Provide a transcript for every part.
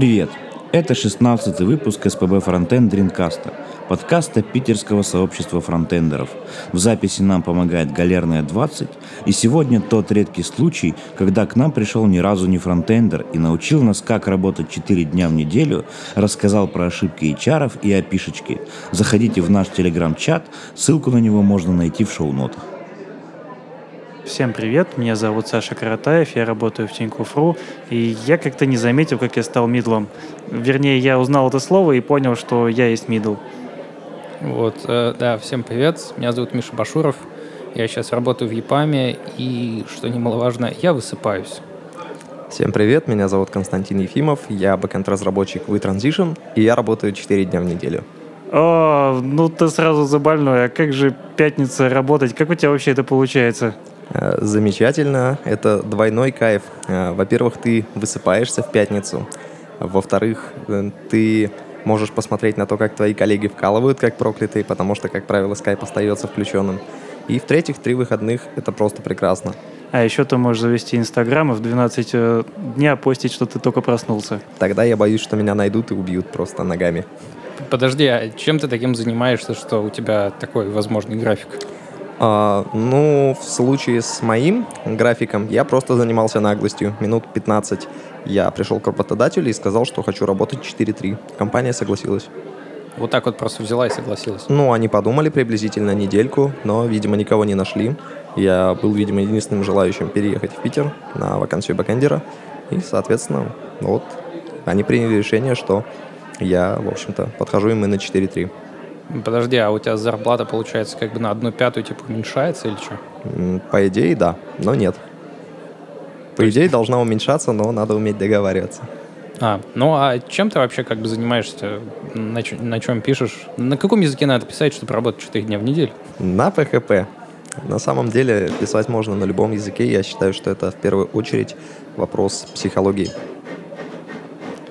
Привет! Это 16 выпуск СПБ Фронтенд Дринкаста, подкаста питерского сообщества фронтендеров. В записи нам помогает Галерная 20, и сегодня тот редкий случай, когда к нам пришел ни разу не фронтендер и научил нас, как работать 4 дня в неделю, рассказал про ошибки HR и опишечки. Заходите в наш телеграм-чат, ссылку на него можно найти в шоу-нотах. Всем привет, меня зовут Саша Каратаев, я работаю в Тинькофф.ру, и я как-то не заметил, как я стал мидлом. Вернее, я узнал это слово и понял, что я есть мидл. Вот, э, да, всем привет, меня зовут Миша Башуров, я сейчас работаю в ЕПАМе, и, что немаловажно, я высыпаюсь. Всем привет, меня зовут Константин Ефимов, я бэкэнд-разработчик в eTransition, и я работаю 4 дня в неделю. О, ну ты сразу за больной, а как же пятница работать? Как у тебя вообще это получается? Э, замечательно. Это двойной кайф. Э, во-первых, ты высыпаешься в пятницу. Во-вторых, э, ты можешь посмотреть на то, как твои коллеги вкалывают, как проклятые, потому что, как правило, скайп остается включенным. И в-третьих, три выходных — это просто прекрасно. А еще ты можешь завести Инстаграм и в 12 дня постить, что ты только проснулся. Тогда я боюсь, что меня найдут и убьют просто ногами. Подожди, а чем ты таким занимаешься, что у тебя такой возможный график? А, ну, в случае с моим графиком я просто занимался наглостью. Минут 15 я пришел к работодателю и сказал, что хочу работать 4-3. Компания согласилась. Вот так вот просто взяла и согласилась? Ну, они подумали приблизительно недельку, но, видимо, никого не нашли. Я был, видимо, единственным желающим переехать в Питер на вакансию бэкэндера. И, соответственно, вот они приняли решение, что я, в общем-то, подхожу им и на 4-3. Подожди, а у тебя зарплата, получается, как бы на одну пятую типа уменьшается или что? По идее, да, но нет. По идее, должна уменьшаться, но надо уметь договариваться. А, ну а чем ты вообще как бы занимаешься? На, ч- на чем пишешь? На каком языке надо писать, чтобы работать 4 дня в неделю? На PHP. На самом деле писать можно на любом языке. Я считаю, что это в первую очередь вопрос психологии.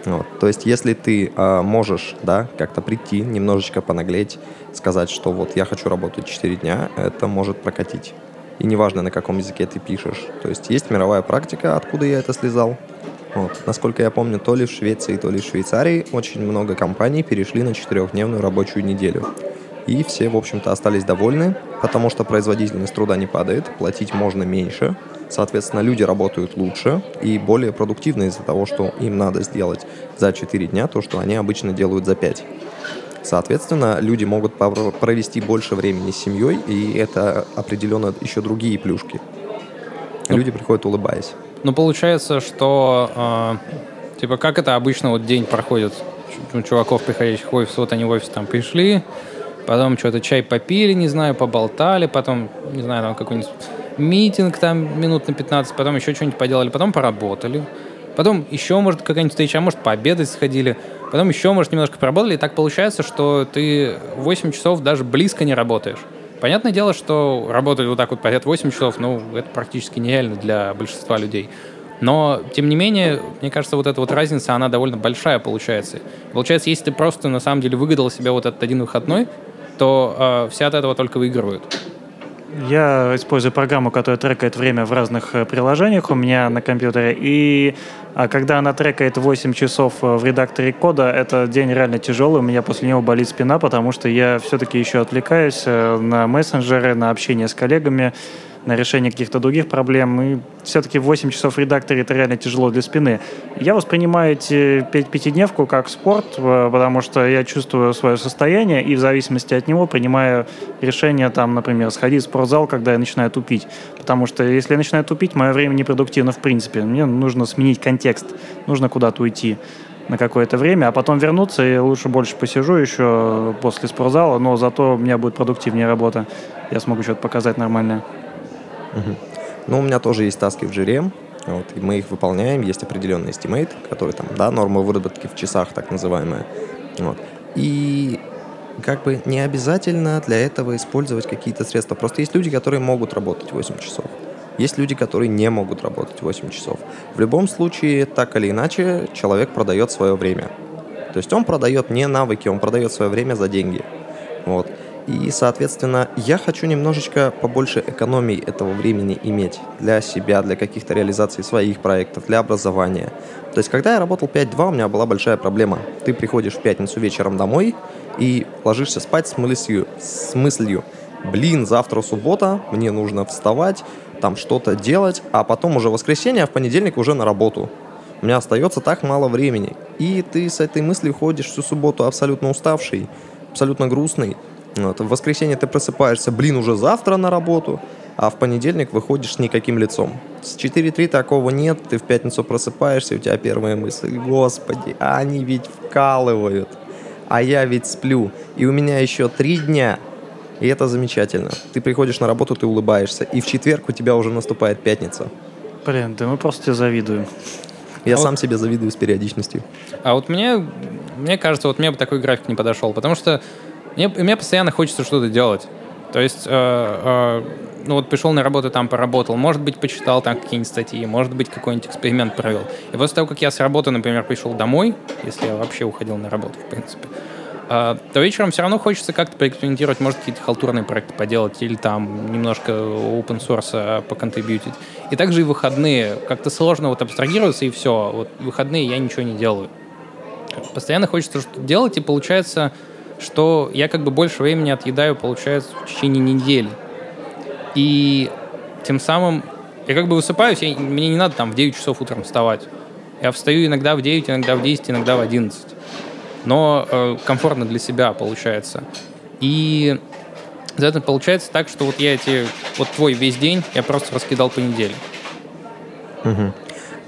Вот. То есть, если ты э, можешь, да, как-то прийти, немножечко понаглеть, сказать, что вот я хочу работать 4 дня, это может прокатить. И неважно, на каком языке ты пишешь. То есть, есть мировая практика, откуда я это слезал. Вот. Насколько я помню, то ли в Швеции, то ли в Швейцарии очень много компаний перешли на четырехдневную рабочую неделю. И все, в общем-то, остались довольны, потому что производительность труда не падает, платить можно меньше, Соответственно, люди работают лучше и более продуктивно из-за того, что им надо сделать за 4 дня то, что они обычно делают за 5. Соответственно, люди могут провести больше времени с семьей, и это определенно еще другие плюшки. Ну, люди приходят улыбаясь. Ну, получается, что э, типа как это обычно вот день проходит у чуваков, приходящих в офис, вот они в офис там пришли, потом что-то чай попили, не знаю, поболтали, потом, не знаю, там какой-нибудь митинг там минут на 15, потом еще что-нибудь поделали, потом поработали, потом еще, может, какая-нибудь встреча, а может, пообедать сходили, потом еще, может, немножко поработали, и так получается, что ты 8 часов даже близко не работаешь. Понятное дело, что работать вот так вот подряд 8 часов, ну, это практически нереально для большинства людей. Но, тем не менее, мне кажется, вот эта вот разница, она довольно большая получается. Получается, если ты просто, на самом деле, выгадал себе вот этот один выходной, то э, все от этого только выигрывают. Я использую программу, которая трекает время в разных э, приложениях у меня на компьютере. И а когда она трекает 8 часов э, в редакторе кода, это день реально тяжелый. У меня после него болит спина, потому что я все-таки еще отвлекаюсь э, на мессенджеры, на общение с коллегами на решение каких-то других проблем. И все-таки 8 часов в редакторе это реально тяжело для спины. Я воспринимаю эти пятидневку как спорт, э, потому что я чувствую свое состояние и в зависимости от него принимаю решение, там, например, сходить в спортзал, когда я начинаю тупить. Потому что если я начинаю тупить, мое время непродуктивно в принципе. Мне нужно сменить контекст, нужно куда-то уйти на какое-то время, а потом вернуться и лучше больше посижу еще после спортзала, но зато у меня будет продуктивнее работа. Я смогу что-то показать нормальное. Ну, у меня тоже есть таски в жире, вот, и мы их выполняем, есть определенный estimate, который там, да, норма выработки в часах, так называемая. Вот. И как бы не обязательно для этого использовать какие-то средства. Просто есть люди, которые могут работать 8 часов. Есть люди, которые не могут работать 8 часов. В любом случае, так или иначе, человек продает свое время. То есть он продает не навыки, он продает свое время за деньги. Вот. И, соответственно, я хочу немножечко побольше экономии этого времени иметь для себя, для каких-то реализаций своих проектов, для образования. То есть, когда я работал 5-2, у меня была большая проблема. Ты приходишь в пятницу вечером домой и ложишься спать с мыслью, с мыслью блин, завтра суббота, мне нужно вставать, там что-то делать, а потом уже воскресенье, а в понедельник уже на работу. У меня остается так мало времени. И ты с этой мыслью ходишь всю субботу абсолютно уставший, абсолютно грустный. Вот. В воскресенье ты просыпаешься, блин, уже завтра на работу, а в понедельник выходишь с никаким лицом. С 4.3 такого нет, ты в пятницу просыпаешься, и у тебя первая мысль, господи, они ведь вкалывают, а я ведь сплю, и у меня еще три дня, и это замечательно. Ты приходишь на работу, ты улыбаешься, и в четверг у тебя уже наступает пятница. Блин, да мы просто тебе завидуем. Я А сам вот- себе завидую с периодичностью. А вот мне, мне кажется, вот мне бы такой график не подошел, потому что мне, мне постоянно хочется что-то делать. То есть, э, э, ну вот пришел на работу, там поработал, может быть, почитал там какие-нибудь статьи, может быть, какой-нибудь эксперимент провел. И после того, как я с работы, например, пришел домой, если я вообще уходил на работу, в принципе, э, то вечером все равно хочется как-то поэкспериментировать, может, какие-то халтурные проекты поделать или там немножко open source э, поконтрибьютить. И также и выходные. Как-то сложно вот абстрагироваться, и все. Вот выходные я ничего не делаю постоянно хочется что-то делать, и получается, что я как бы больше времени отъедаю, получается, в течение недели. И тем самым я как бы высыпаюсь, я- мне не надо там в 9 часов утром вставать. Я встаю иногда в 9, иногда в 10, иногда в 11. Но э, комфортно для себя получается. И за это получается так, что вот я эти, вот твой весь день я просто раскидал по неделе. Мгм.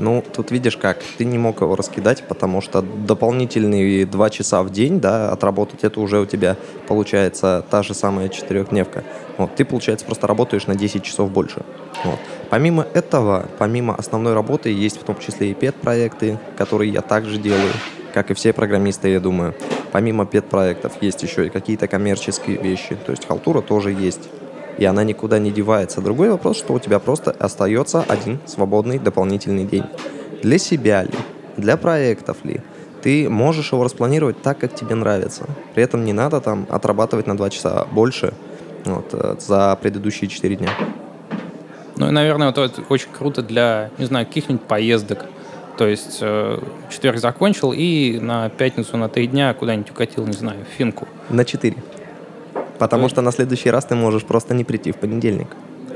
Ну, тут видишь как, ты не мог его раскидать, потому что дополнительные два часа в день, да, отработать, это уже у тебя получается та же самая четырехдневка. Вот, ты, получается, просто работаешь на 10 часов больше. Вот. Помимо этого, помимо основной работы, есть в том числе и пет-проекты, которые я также делаю, как и все программисты, я думаю. Помимо пет-проектов есть еще и какие-то коммерческие вещи, то есть халтура тоже есть и она никуда не девается. Другой вопрос, что у тебя просто остается один свободный дополнительный день. Для себя ли, для проектов ли, ты можешь его распланировать так, как тебе нравится. При этом не надо там отрабатывать на 2 часа больше вот, э, за предыдущие 4 дня. Ну и, наверное, вот это очень круто для, не знаю, каких-нибудь поездок. То есть э, четверг закончил и на пятницу на три дня куда-нибудь укатил, не знаю, в Финку. На 4. Потому То что на следующий раз ты можешь просто не прийти в понедельник.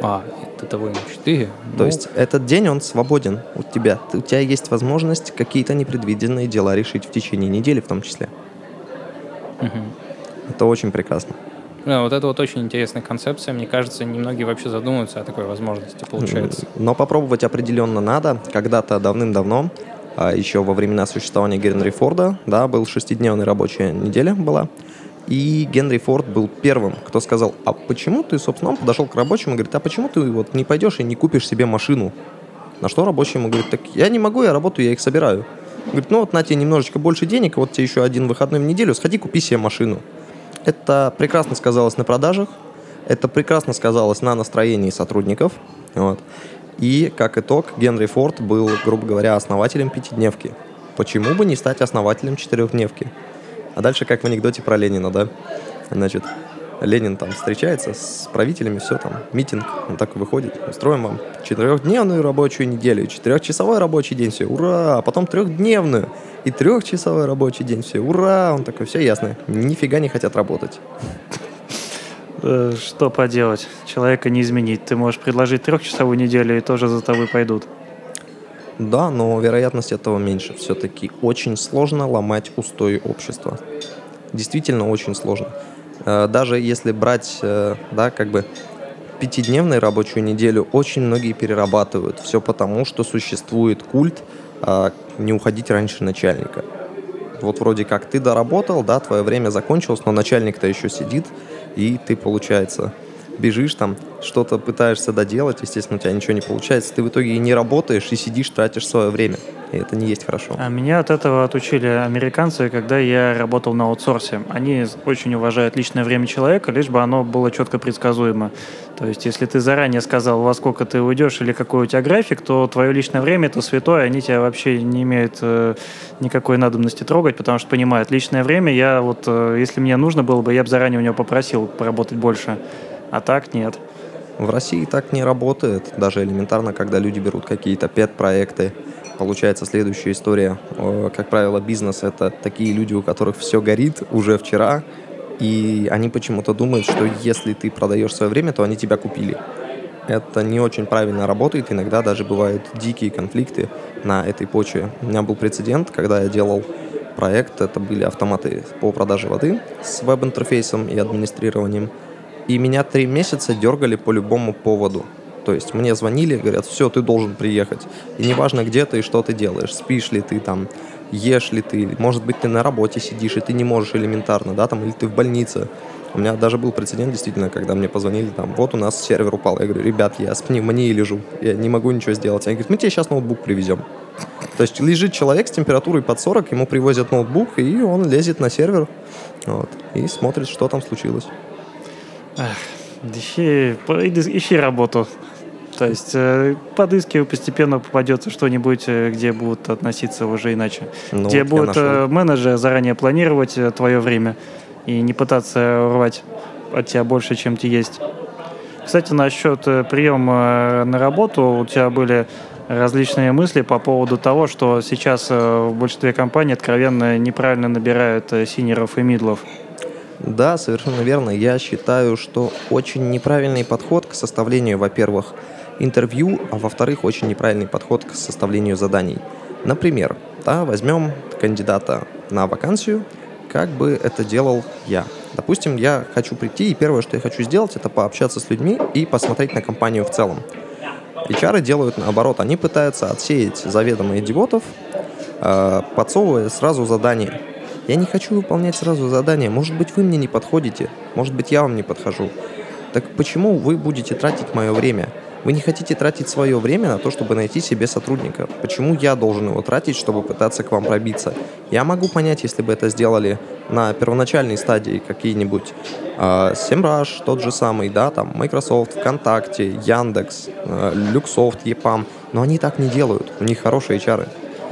А, это того на четыре. То Ну, есть этот день, он свободен у тебя. У тебя есть возможность какие-то непредвиденные дела решить в течение недели в том числе. мгм. Это очень прекрасно. Да, вот это вот очень интересная концепция. Мне кажется, немногие вообще задумываются о такой возможности, получается. Но попробовать определенно надо. Когда-то давным-давно, а, еще во времена существования Генри Форда, да, был шестидневная рабочая неделя была. И Генри Форд был первым, кто сказал, а почему ты, собственно, он подошел к рабочему и говорит, а почему ты вот не пойдешь и не купишь себе машину? На что рабочий ему говорит, так я не могу, я работаю, я их собираю. Говорит, ну вот на тебе немножечко больше денег, вот тебе еще один выходной в неделю, сходи купи себе машину. Это прекрасно сказалось на продажах, это прекрасно сказалось на настроении сотрудников. Вот. И, как итог, Генри Форд был, грубо говоря, основателем пятидневки. Почему бы не стать основателем четырехдневки? А дальше, как в анекдоте про Ленина, да? Значит, Ленин там встречается с правителями, все там, митинг, он так выходит, устроим вам четырехдневную рабочую неделю, четырехчасовой рабочий день, все, ура, а потом трехдневную и трехчасовой рабочий день, все, ура, он такой, все ясно, нифига не хотят работать. Э, Что поделать? Человека не изменить. Ты можешь предложить трехчасовую неделю, и тоже за тобой пойдут. Да, но вероятность этого меньше. Все-таки очень сложно ломать устои общества. Действительно очень сложно. Э, Даже если брать, э, да, как бы пятидневную рабочую неделю, очень многие перерабатывают. Все потому, что существует культ а, не уходить раньше начальника. Вот вроде как ты доработал, да, твое время закончилось, но начальник-то еще сидит, и ты, получается, бежишь там, что-то пытаешься доделать, естественно, у тебя ничего не получается, ты в итоге и не работаешь, и сидишь, тратишь свое время. И это не есть хорошо. А меня от этого отучили американцы, когда я работал на аутсорсе. Они очень уважают личное время человека, лишь бы оно было четко предсказуемо. То есть, если ты заранее сказал, во сколько ты уйдешь или какой у тебя график, то твое личное время это святое, они тебя вообще не имеют э, никакой надобности трогать, потому что понимают, личное время я вот, э, если мне нужно было бы, я бы заранее у него попросил поработать больше. А так нет. В России так не работает, даже элементарно, когда люди берут какие-то пет-проекты. Получается следующая история. Как правило, бизнес — это такие люди, у которых все горит уже вчера, и они почему-то думают, что если ты продаешь свое время, то они тебя купили. Это не очень правильно работает, иногда даже бывают дикие конфликты на этой почве. У меня был прецедент, когда я делал проект, это были автоматы по продаже воды с веб-интерфейсом и администрированием. И меня три месяца дергали по любому поводу. То есть мне звонили, говорят, все, ты должен приехать. И неважно, где ты и что ты делаешь, спишь ли ты там, ешь ли ты, может быть, ты на работе сидишь, и ты не можешь элементарно, да, там, или ты в больнице. У меня даже был прецедент, действительно, когда мне позвонили, там, вот у нас сервер упал. Я говорю, ребят, я с пневмонией лежу, я не могу ничего сделать. Они говорят, мы тебе сейчас ноутбук привезем. То есть лежит человек с температурой под 40, ему привозят ноутбук, и он лезет на сервер вот, и смотрит, что там случилось. Ищи, ищи работу. То есть э, подыскивай, постепенно попадется что-нибудь, э, где будут относиться уже иначе. Ну, где вот будет э, менеджер заранее планировать твое время и не пытаться рвать от тебя больше, чем тебе есть. Кстати, насчет приема на работу у тебя были различные мысли по поводу того, что сейчас в большинстве компаний откровенно неправильно набирают синеров и мидлов. Да, совершенно верно. Я считаю, что очень неправильный подход к составлению, во-первых, интервью, а во-вторых, очень неправильный подход к составлению заданий. Например, да, возьмем кандидата на вакансию, как бы это делал я. Допустим, я хочу прийти, и первое, что я хочу сделать, это пообщаться с людьми и посмотреть на компанию в целом. HR делают наоборот, они пытаются отсеять заведомо идиотов, э, подсовывая сразу задание. Я не хочу выполнять сразу задание. Может быть, вы мне не подходите. Может быть, я вам не подхожу. Так почему вы будете тратить мое время? Вы не хотите тратить свое время на то, чтобы найти себе сотрудника. Почему я должен его тратить, чтобы пытаться к вам пробиться? Я могу понять, если бы это сделали на первоначальной стадии какие-нибудь э, SEMrush, тот же самый, да, там Microsoft, ВКонтакте, Яндекс, э, Luxoft, EPAM, но они так не делают, у них хорошие чары.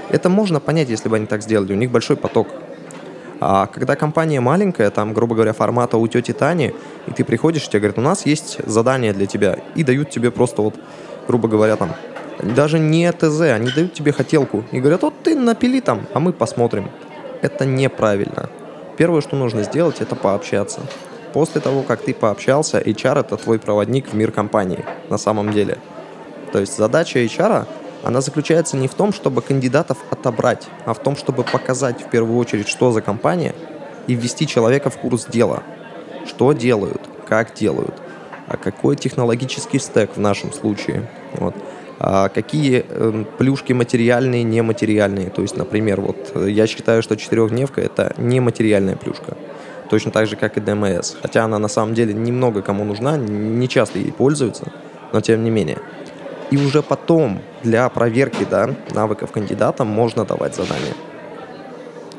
Это можно понять, если бы они так сделали, у них большой поток. А когда компания маленькая, там, грубо говоря, формата у тети Тани, и ты приходишь, тебе говорят, у нас есть задание для тебя, и дают тебе просто вот, грубо говоря, там, даже не ТЗ, они дают тебе хотелку и говорят, вот ты напили там, а мы посмотрим. Это неправильно. Первое, что нужно сделать, это пообщаться. После того, как ты пообщался, HR это твой проводник в мир компании на самом деле. То есть задача HR она заключается не в том, чтобы кандидатов отобрать, а в том, чтобы показать в первую очередь, что за компания, и ввести человека в курс дела. Что делают, как делают, а какой технологический стек в нашем случае. Вот. А какие э, плюшки материальные, нематериальные. То есть, например, вот э, я считаю, что четырехдневка это нематериальная плюшка. Точно так же, как и ДМС. Хотя она на самом деле немного кому нужна, не часто ей пользуются, но тем не менее. И уже потом для проверки да, навыков кандидата можно давать задания.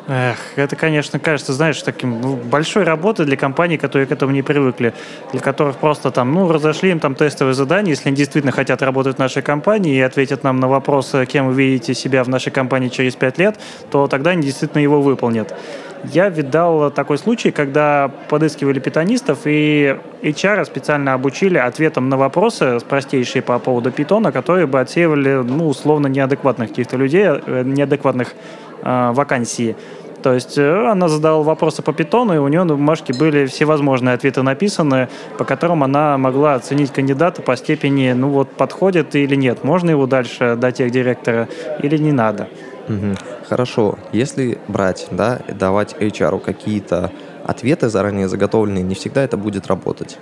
Эх, это, конечно, кажется, знаешь, таким ну, большой работой для компаний, которые к этому не привыкли, для которых просто там, ну, разошли им там тестовые задания, если они действительно хотят работать в нашей компании и ответят нам на вопрос, кем вы видите себя в нашей компании через пять лет, то тогда они действительно его выполнят. Я видал такой случай, когда подыскивали питонистов, и HR специально обучили ответам на вопросы простейшие по поводу питона, которые бы отсеивали, ну, условно, неадекватных каких-то людей, э, неадекватных э, вакансий. То есть э, она задала вопросы по питону, и у нее на бумажке были всевозможные ответы написаны, по которым она могла оценить кандидата по степени, ну вот, подходит или нет, можно его дальше до тех директора или не надо. Хорошо, если брать, да, давать HR какие-то ответы заранее заготовленные, не всегда это будет работать.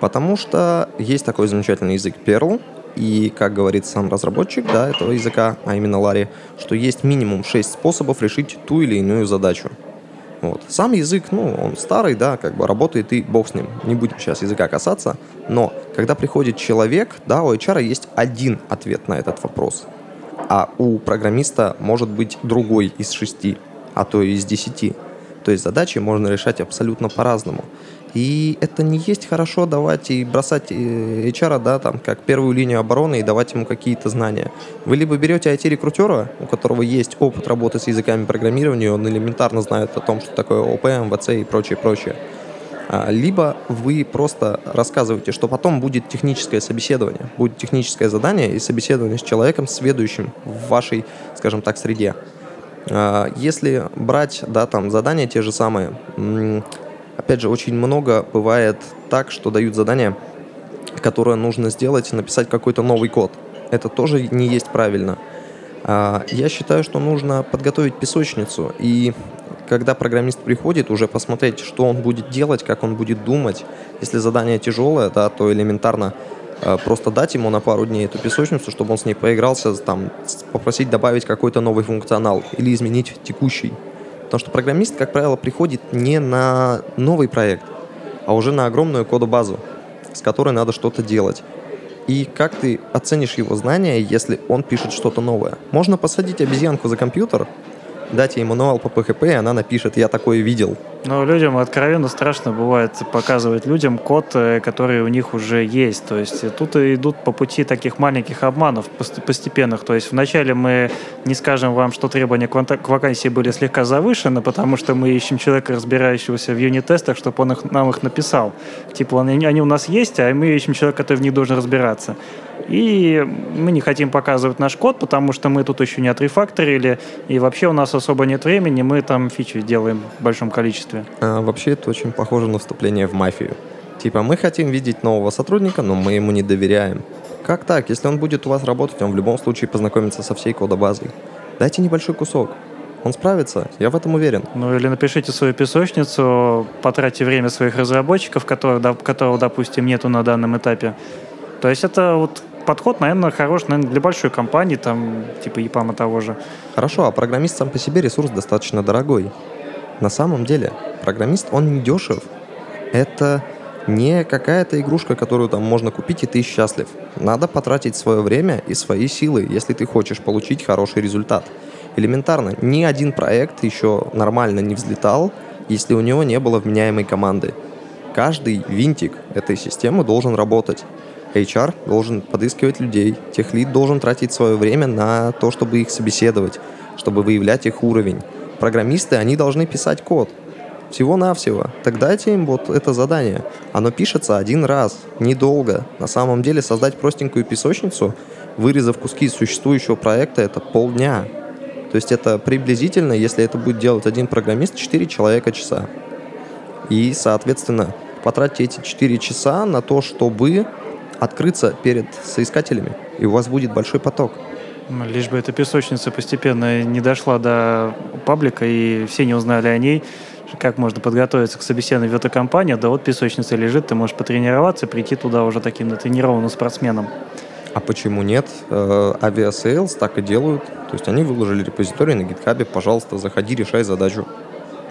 Потому что есть такой замечательный язык Perl, и, как говорит сам разработчик да, этого языка, а именно Ларри, что есть минимум 6 способов решить ту или иную задачу. Вот. Сам язык, ну, он старый, да, как бы работает, и бог с ним. Не будем сейчас языка касаться. Но когда приходит человек, да, у HR есть один ответ на этот вопрос. А у программиста может быть другой из шести, а то и из десяти. То есть задачи можно решать абсолютно по-разному. И это не есть хорошо давать и бросать э, HR, да, там, как первую линию обороны и давать ему какие-то знания. Вы либо берете IT-рекрутера, у которого есть опыт работы с языками программирования, он элементарно знает о том, что такое ОП, МВЦ и прочее, прочее. А, либо вы просто рассказываете, что потом будет техническое собеседование, будет техническое задание и собеседование с человеком, следующим в вашей, скажем так, среде. А, если брать, да, там задания те же самые, Опять же, очень много бывает так, что дают задание, которое нужно сделать, написать какой-то новый код. Это тоже не есть правильно. А, я считаю, что нужно подготовить песочницу и когда программист приходит, уже посмотреть, что он будет делать, как он будет думать. Если задание тяжелое, да, то элементарно а, просто дать ему на пару дней эту песочницу, чтобы он с ней поигрался, там, попросить добавить какой-то новый функционал или изменить текущий. Потому что программист, как правило, приходит не на новый проект, а уже на огромную кодобазу, с которой надо что-то делать. И как ты оценишь его знания, если он пишет что-то новое? Можно посадить обезьянку за компьютер, дать ей мануал по PHP, и она напишет «я такое видел». Но людям откровенно страшно бывает показывать людям код, э, который у них уже есть. То есть тут идут по пути таких маленьких обманов постепенных. То есть вначале мы не скажем вам, что требования к вакансии были слегка завышены, потому что мы ищем человека, разбирающегося в юнит-тестах, чтобы он их, нам их написал. Типа они, они у нас есть, а мы ищем человека, который в них должен разбираться. И мы не хотим показывать наш код, потому что мы тут еще не отрефакторили, и вообще у нас особо нет времени, мы там фичи делаем в большом количестве. А, вообще это очень похоже на вступление в мафию. Типа мы хотим видеть нового сотрудника, но мы ему не доверяем. Как так? Если он будет у вас работать, он в любом случае познакомится со всей кодобазой. Дайте небольшой кусок. Он справится, я в этом уверен. Ну или напишите свою песочницу, потратьте время своих разработчиков, которых, которого, допустим, нету на данном этапе, то есть это вот подход, наверное, хорош наверное, для большой компании, там, типа ЕПАМа того же. Хорошо, а программист сам по себе ресурс достаточно дорогой. На самом деле, программист, он не дешев. Это не какая-то игрушка, которую там можно купить, и ты счастлив. Надо потратить свое время и свои силы, если ты хочешь получить хороший результат. Элементарно, ни один проект еще нормально не взлетал, если у него не было вменяемой команды. Каждый винтик этой системы должен работать. HR должен подыскивать людей, техлид должен тратить свое время на то, чтобы их собеседовать, чтобы выявлять их уровень. Программисты, они должны писать код. Всего-навсего. Так дайте им вот это задание. Оно пишется один раз, недолго. На самом деле создать простенькую песочницу, вырезав куски существующего проекта, это полдня. То есть это приблизительно, если это будет делать один программист, 4 человека часа. И, соответственно, потратьте эти 4 часа на то, чтобы открыться перед соискателями, и у вас будет большой поток. Ну, лишь бы эта песочница постепенно не дошла до паблика, и все не узнали о ней, как можно подготовиться к собеседованию в эту компанию, да вот песочница лежит, ты можешь потренироваться, прийти туда уже таким натренированным спортсменом. А почему нет? Э, Aviasales так и делают. То есть они выложили репозиторий на гитхабе, пожалуйста, заходи, решай задачу.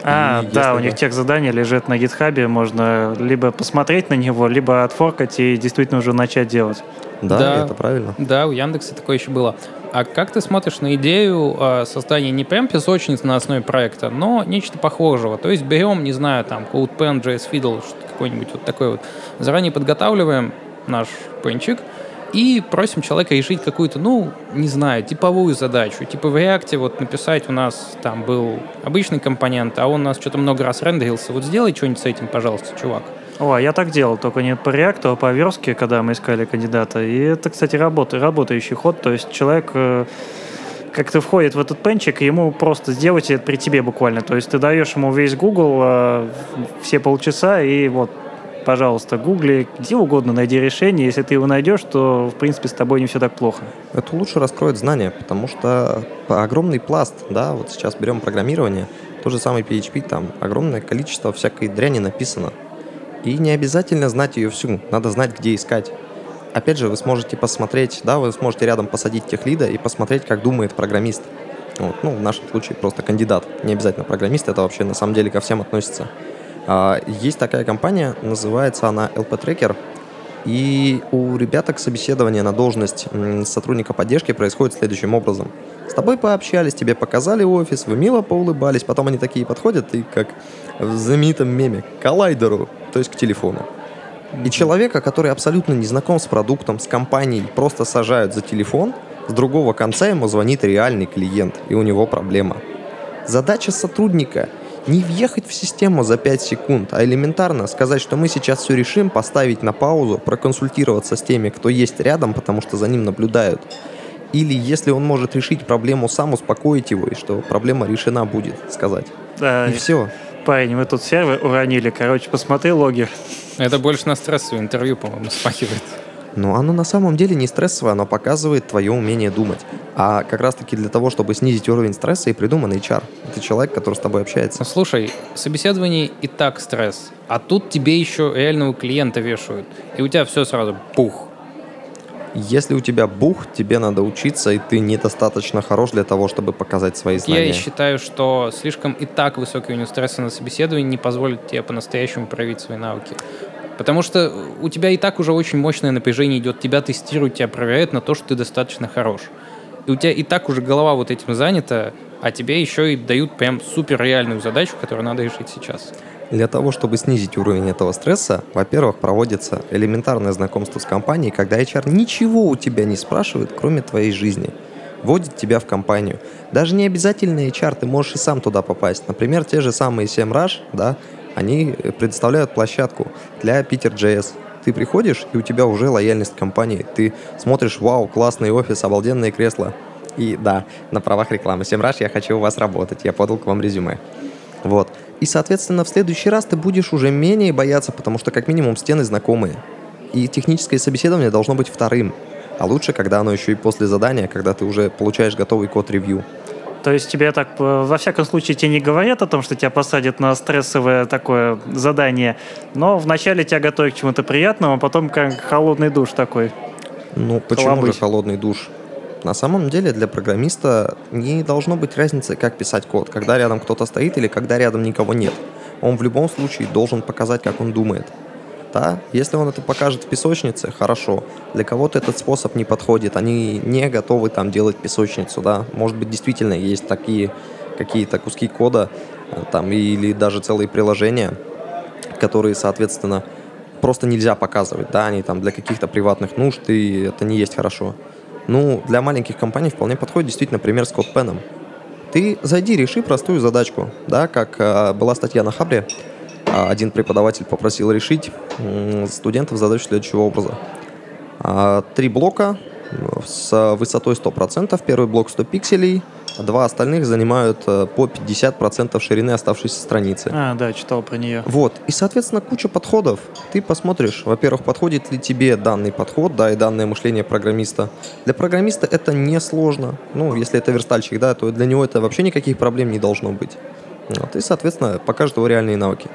А, и да, у них тех задания лежит на гитхабе, можно либо посмотреть на него, либо отфоркать и действительно уже начать делать. Да, да это правильно. Да, у Яндекса такое еще было. А как ты смотришь на идею э, создания не прям песочниц на основе проекта, но нечто похожего? То есть берем, не знаю, там, CodePen, JS Fiddle, какой-нибудь вот такой вот, заранее подготавливаем наш пенчик, и просим человека решить какую-то, ну, не знаю, типовую задачу. Типа в React вот написать у нас там был обычный компонент, а он у нас что-то много раз рендерился. Вот сделай что-нибудь с этим, пожалуйста, чувак. О, я так делал, только не по React, а по верстке, когда мы искали кандидата. И это, кстати, работа, работающий ход. То есть человек э, как-то входит в этот пенчик, и ему просто сделать это при тебе буквально. То есть ты даешь ему весь Google, э, все полчаса, и вот пожалуйста, гугли, где угодно найди решение. Если ты его найдешь, то, в принципе, с тобой не все так плохо. Это лучше раскроет знания, потому что огромный пласт, да, вот сейчас берем программирование, то же самое PHP, там огромное количество всякой дряни написано. И не обязательно знать ее всю, надо знать, где искать. Опять же, вы сможете посмотреть, да, вы сможете рядом посадить тех лида и посмотреть, как думает программист. Вот. Ну, в нашем случае просто кандидат, не обязательно программист, это вообще на самом деле ко всем относится. А, есть такая компания, называется она LP Tracker, и у ребяток собеседование на должность сотрудника поддержки происходит следующим образом. С тобой пообщались, тебе показали офис, вы мило поулыбались, потом они такие подходят и как в знаменитом меме к коллайдеру, то есть к телефону. И человека, который абсолютно не знаком с продуктом, с компанией, просто сажают за телефон, с другого конца ему звонит реальный клиент, и у него проблема. Задача сотрудника не въехать в систему за 5 секунд, а элементарно сказать, что мы сейчас все решим, поставить на паузу, проконсультироваться с теми, кто есть рядом, потому что за ним наблюдают. Или если он может решить проблему сам, успокоить его, и что проблема решена будет, сказать. Да, и все. Парень, мы тут сервер уронили, короче, посмотри логи. Это больше на стрессовое интервью, по-моему, смахивает. Но оно на самом деле не стрессовое, оно показывает твое умение думать. А как раз-таки для того, чтобы снизить уровень стресса, и придуман HR. Это человек, который с тобой общается. Ну, слушай, собеседование и так стресс, а тут тебе еще реального клиента вешают, и у тебя все сразу пух. Если у тебя бух, тебе надо учиться, и ты недостаточно хорош для того, чтобы показать свои знания. Я считаю, что слишком и так высокий уровень стресса на собеседовании не позволит тебе по-настоящему проявить свои навыки. Потому что у тебя и так уже очень мощное напряжение идет, тебя тестируют, тебя проверяют на то, что ты достаточно хорош. И у тебя и так уже голова вот этим занята, а тебе еще и дают прям супер реальную задачу, которую надо решить сейчас. Для того, чтобы снизить уровень этого стресса, во-первых, проводится элементарное знакомство с компанией, когда HR ничего у тебя не спрашивает, кроме твоей жизни. Вводит тебя в компанию. Даже не обязательно HR, ты можешь и сам туда попасть. Например, те же самые 7Rush, да, они предоставляют площадку для Peter.js. Ты приходишь, и у тебя уже лояльность компании. Ты смотришь, вау, классный офис, обалденные кресла. И да, на правах рекламы. 7Rush, я хочу у вас работать. Я подал к вам резюме. Вот. И, соответственно, в следующий раз ты будешь уже менее бояться, потому что как минимум стены знакомые. И техническое собеседование должно быть вторым. А лучше, когда оно еще и после задания, когда ты уже получаешь готовый код ревью. То есть тебе так, э, во всяком случае, тебе не говорят о том, что тебя посадят на стрессовое такое задание, но вначале тебя готовят к чему-то приятному, а потом как холодный душ такой. Ну, почему Холобыть. же холодный душ? На самом деле для программиста не должно быть разницы, как писать код, когда рядом кто-то стоит или когда рядом никого нет. Он в любом случае должен показать, как он думает. Да? Если он это покажет в песочнице, хорошо. Для кого-то этот способ не подходит, они не готовы там делать песочницу, да. Может быть, действительно есть такие какие-то куски кода э, там или даже целые приложения, которые, соответственно, просто нельзя показывать, да, они там для каких-то приватных нужд, и это не есть хорошо. Ну, для маленьких компаний вполне подходит действительно пример с CodePen. Ты зайди, реши простую задачку, да, как э, была статья на Хабре, один преподаватель попросил решить студентов задачу следующего образа. А, три блока с высотой 100%. Первый блок 100 пикселей, два остальных занимают э, по 50% ширины оставшейся страницы. А, да, читал про нее. Вот. И, соответственно, куча подходов. Ты посмотришь, во-первых, подходит ли тебе данный подход, да, и данное мышление программиста. Для программиста это несложно. Ну, если это верстальщик, да, то для него это вообще никаких проблем не должно быть. Вот. И, соответственно, покажет его реальные навыки.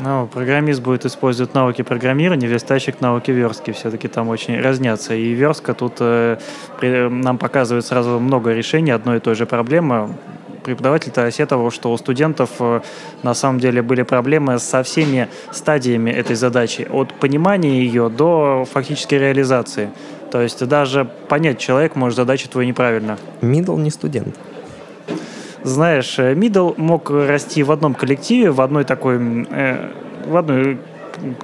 Ну, программист будет использовать навыки программирования, верстальщик навыки верстки. Все-таки там очень разнятся. И верстка тут э, при, нам показывает сразу много решений одной и той же проблемы. Преподаватель-то осетовал, что у студентов э, на самом деле были проблемы со всеми стадиями этой задачи. От понимания ее до фактической реализации. То есть даже понять человек может задачу твою неправильно. Middle не студент знаешь, Мидл э, мог расти в одном коллективе, в одной такой, э, в одной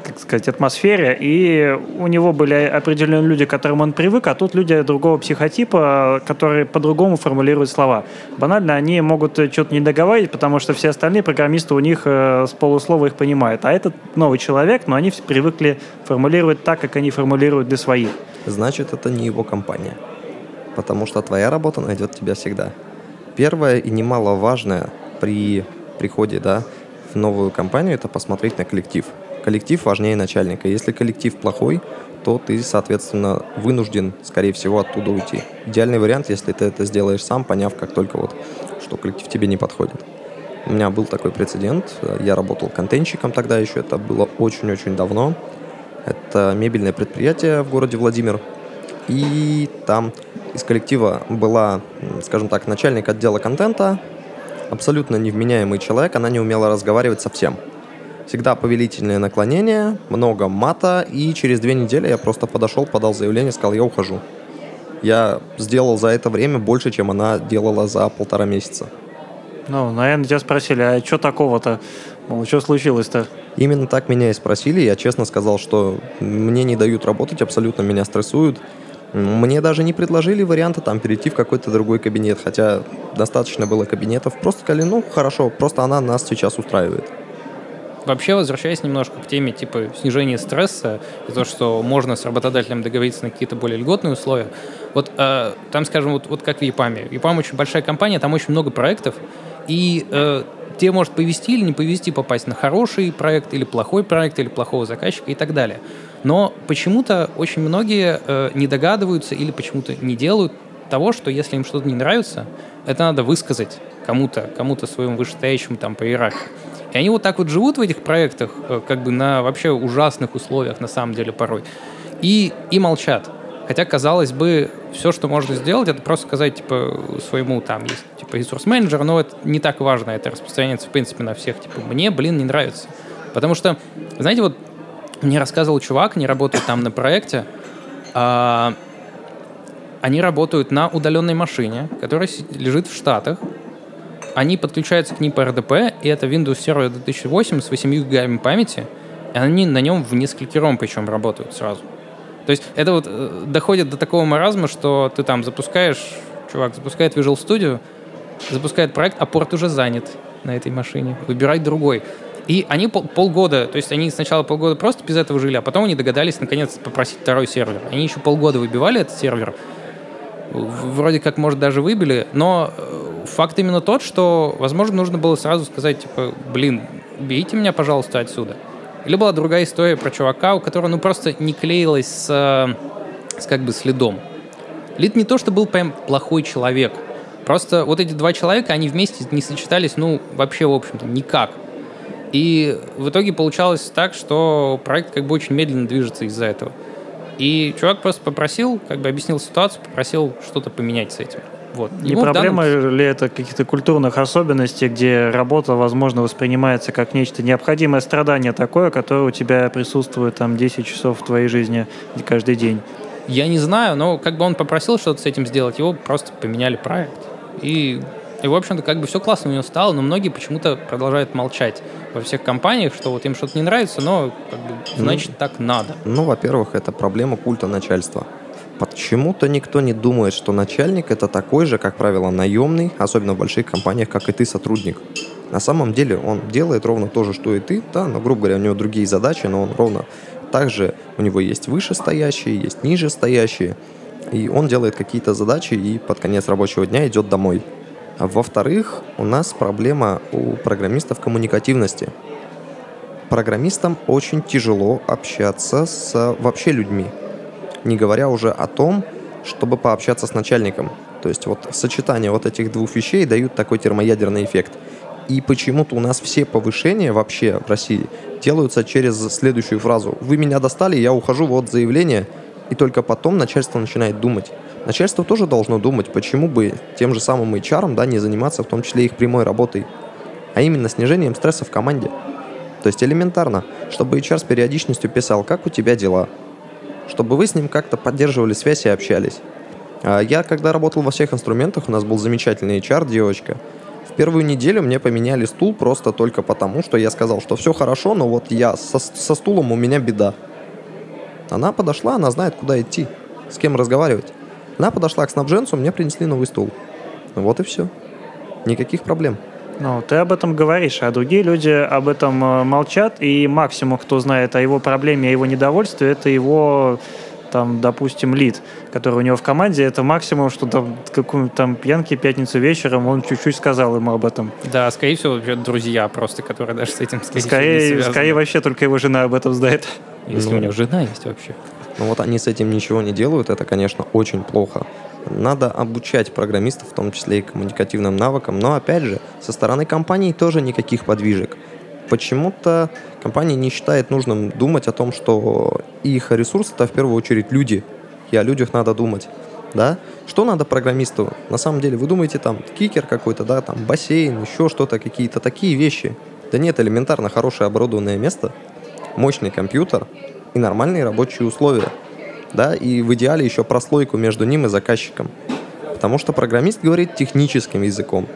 как сказать, атмосфере, и у него были определенные люди, к которым он привык, а тут люди другого психотипа, которые по-другому формулируют слова. Банально, они могут что-то не договаривать, потому что все остальные программисты у них э, с полуслова их понимают. А этот новый человек, но они привыкли формулировать так, как они формулируют для своих. Значит, это не его компания. Потому что твоя работа найдет тебя всегда. Первое и немаловажное при приходе да, в новую компанию – это посмотреть на коллектив. Коллектив важнее начальника. Если коллектив плохой, то ты, соответственно, вынужден, скорее всего, оттуда уйти. Идеальный вариант, если ты это сделаешь сам, поняв, как только вот, что коллектив тебе не подходит. У меня был такой прецедент. Я работал контентщиком тогда еще. Это было очень-очень давно. Это мебельное предприятие в городе Владимир. И там из коллектива была, скажем так, начальник отдела контента, абсолютно невменяемый человек, она не умела разговаривать совсем. Всегда повелительные наклонения, много мата, и через две недели я просто подошел, подал заявление, сказал, я ухожу. Я сделал за это время больше, чем она делала за полтора месяца. Ну, наверное, тебя спросили, а что такого-то? Мол, что случилось-то? Именно так меня и спросили. Я честно сказал, что мне не дают работать, абсолютно меня стрессуют. Мне даже не предложили варианта там перейти в какой-то другой кабинет, хотя достаточно было кабинетов. Просто сказали, ну хорошо, просто она нас сейчас устраивает. Вообще, возвращаясь немножко к теме типа снижения стресса и то, что можно с работодателем договориться на какие-то более льготные условия, вот э, там, скажем, вот, вот как в ЕПАМе. ЕПАМ очень большая компания, там очень много проектов, и э, тебе может повести или не повести попасть на хороший проект или плохой проект или плохого заказчика и так далее. Но почему-то очень многие э, не догадываются или почему-то не делают того, что если им что-то не нравится, это надо высказать кому-то, кому-то своему вышестоящему там по иерархии. И они вот так вот живут в этих проектах, э, как бы на вообще ужасных условиях, на самом деле, порой. И, и молчат. Хотя, казалось бы, все, что можно сделать, это просто сказать, типа, своему, там, есть, типа, ресурс-менеджер, но это не так важно, это распространяется, в принципе, на всех, типа, мне, блин, не нравится. Потому что, знаете, вот мне рассказывал чувак, они работают там на проекте, а, они работают на удаленной машине, которая лежит в Штатах, они подключаются к ним по RDP, и это Windows Server 2008 с 8 гигабами памяти, и они на нем в несколькером причем работают сразу. То есть это вот э, доходит до такого маразма, что ты там запускаешь, чувак запускает Visual Studio, запускает проект, а порт уже занят на этой машине. Выбирай другой. И они пол, полгода, то есть они сначала полгода просто без этого жили, а потом они догадались наконец попросить второй сервер. Они еще полгода выбивали этот сервер, вроде как, может, даже выбили, но э, факт именно тот, что, возможно, нужно было сразу сказать, типа, блин, бейте меня, пожалуйста, отсюда. Или была другая история про чувака, у которого ну просто не клеилось с, с как бы следом. Лид не то, что был прям плохой человек. Просто вот эти два человека, они вместе не сочетались, ну, вообще, в общем-то, никак. И в итоге получалось так, что проект как бы очень медленно движется из-за этого. И чувак просто попросил, как бы объяснил ситуацию, попросил что-то поменять с этим. Вот. Не Ему проблема данном... ли это каких-то культурных особенностей, где работа, возможно, воспринимается как нечто необходимое страдание такое, которое у тебя присутствует там 10 часов в твоей жизни каждый день? Я не знаю, но как бы он попросил что-то с этим сделать, его просто поменяли проект. И и, в общем-то, как бы все классно у него стало, но многие почему-то продолжают молчать во всех компаниях, что вот им что-то не нравится, но как бы, значит, ну, так надо. Ну, во-первых, это проблема культа начальства. Почему-то никто не думает, что начальник это такой же, как правило, наемный, особенно в больших компаниях, как и ты, сотрудник. На самом деле он делает ровно то же, что и ты, да, но, грубо говоря, у него другие задачи, но он ровно так же, у него есть вышестоящие, есть нижестоящие, и он делает какие-то задачи и под конец рабочего дня идет домой. А во-вторых, у нас проблема у программистов коммуникативности. Программистам очень тяжело общаться с вообще людьми, не говоря уже о том, чтобы пообщаться с начальником. То есть вот сочетание вот этих двух вещей дают такой термоядерный эффект. И почему-то у нас все повышения вообще в России делаются через следующую фразу. Вы меня достали, я ухожу, вот заявление. И только потом начальство начинает думать. Начальство тоже должно думать, почему бы тем же самым HR да, не заниматься в том числе их прямой работой, а именно снижением стресса в команде. То есть элементарно, чтобы HR с периодичностью писал, как у тебя дела, чтобы вы с ним как-то поддерживали связь и общались. А я, когда работал во всех инструментах, у нас был замечательный HR, девочка. В первую неделю мне поменяли стул просто только потому, что я сказал, что все хорошо, но вот я со, со стулом у меня беда. Она подошла, она знает, куда идти, с кем разговаривать. Она подошла к снабженцу, мне принесли новый стул. Вот и все. Никаких проблем. Ну, ты об этом говоришь, а другие люди об этом э, молчат, и максимум, кто знает о его проблеме, о его недовольстве, это его там, допустим, лид, который у него в команде, это максимум, что там какую там пьянки пятницу вечером он чуть-чуть сказал ему об этом. Да, скорее всего, вообще друзья просто, которые даже с этим скорее, скорее, скорее вообще только его жена об этом знает. Если ну, у него жена есть вообще. Ну вот они с этим ничего не делают, это, конечно, очень плохо. Надо обучать программистов, в том числе и коммуникативным навыкам, но, опять же, со стороны компании тоже никаких подвижек. Почему-то компания не считает нужным думать о том, что их ресурс это в первую очередь люди, и о людях надо думать. да? Что надо программисту? На самом деле, вы думаете, там, кикер какой-то, да, там, бассейн, еще что-то, какие-то такие вещи. Да нет, элементарно хорошее оборудованное место, мощный компьютер и нормальные рабочие условия, да, и в идеале еще прослойку между ним и заказчиком. Потому что программист говорит техническим языком,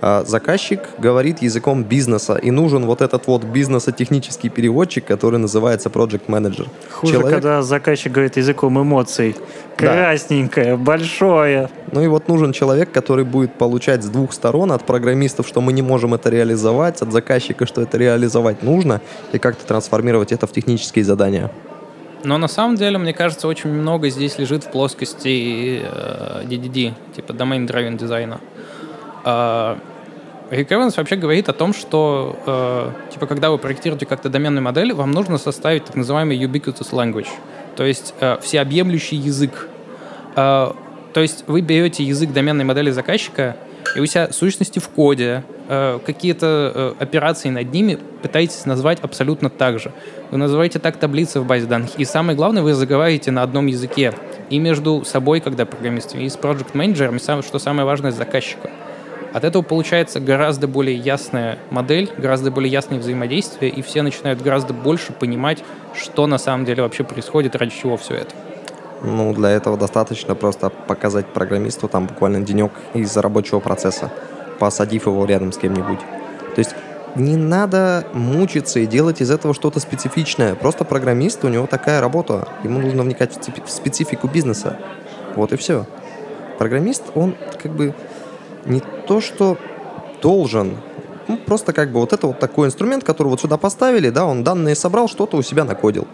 заказчик говорит языком бизнеса, и нужен вот этот вот бизнесо-технический переводчик, который называется Project Manager. Хуже, Человек... когда заказчик говорит языком эмоций. Красненькое, да. большое. Ну и вот нужен человек, который будет получать с двух сторон, от программистов, что мы не можем это реализовать, от заказчика, что это реализовать нужно, и как-то трансформировать это в технические задания. Но на самом деле, мне кажется, очень много здесь лежит в плоскости э, DDD, типа Domain Driven дизайна. Э, Рик Эванс вообще говорит о том, что э, типа когда вы проектируете как-то доменную модель, вам нужно составить так называемый ubiquitous language, то есть э, всеобъемлющий язык. Э, то есть вы берете язык доменной модели заказчика, и у себя сущности в коде, э, какие-то э, операции над ними пытаетесь назвать абсолютно так же. Вы называете так таблицы в базе данных. И самое главное, вы заговариваете на одном языке. И между собой, когда программистами, и с project менеджером, и что самое важное, с заказчиком. От этого получается гораздо более ясная модель, гораздо более ясное взаимодействие, и все начинают гораздо больше понимать, что на самом деле вообще происходит, ради чего все это. Ну, для этого достаточно просто показать программисту там буквально денек из рабочего процесса, посадив его рядом с кем-нибудь. То есть не надо мучиться и делать из этого что-то специфичное. Просто программист, у него такая работа. Ему нужно вникать в специфику бизнеса. Вот и все. Программист, он как бы не то, что должен, ну, просто как бы вот это вот такой инструмент, который вот сюда поставили, да, он данные собрал, что-то у себя накодил.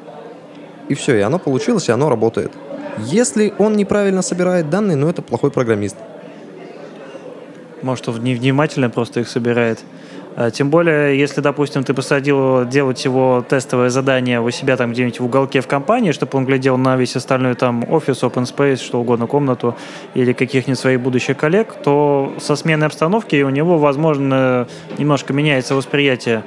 И все, и оно получилось, и оно работает. Если он неправильно собирает данные, ну это плохой программист. Может, он невнимательно просто их собирает. А, тем более, если, допустим, ты посадил делать его тестовое задание у себя там где-нибудь в уголке в компании, чтобы он глядел на весь остальной там офис, open space, что угодно, комнату или каких-нибудь своих будущих коллег, то со сменой обстановки у него, возможно, немножко меняется восприятие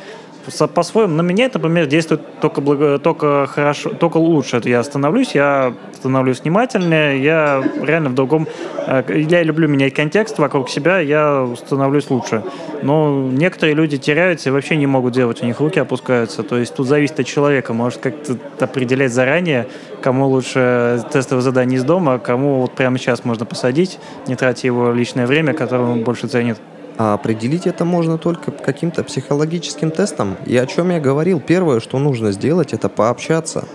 по-своему на меня например, действует только, благо, только хорошо, только лучше. Это я становлюсь, я становлюсь внимательнее, я реально в другом... Э, я люблю менять контекст вокруг себя, я становлюсь лучше. Но некоторые люди теряются и вообще не могут делать, у них руки опускаются. То есть тут зависит от человека. Может как-то определять заранее, кому лучше тестовое задание из дома, кому вот прямо сейчас можно посадить, не тратя его личное время, которое он больше ценит. А определить это можно только каким-то психологическим тестом. И о чем я говорил, первое, что нужно сделать, это пообщаться,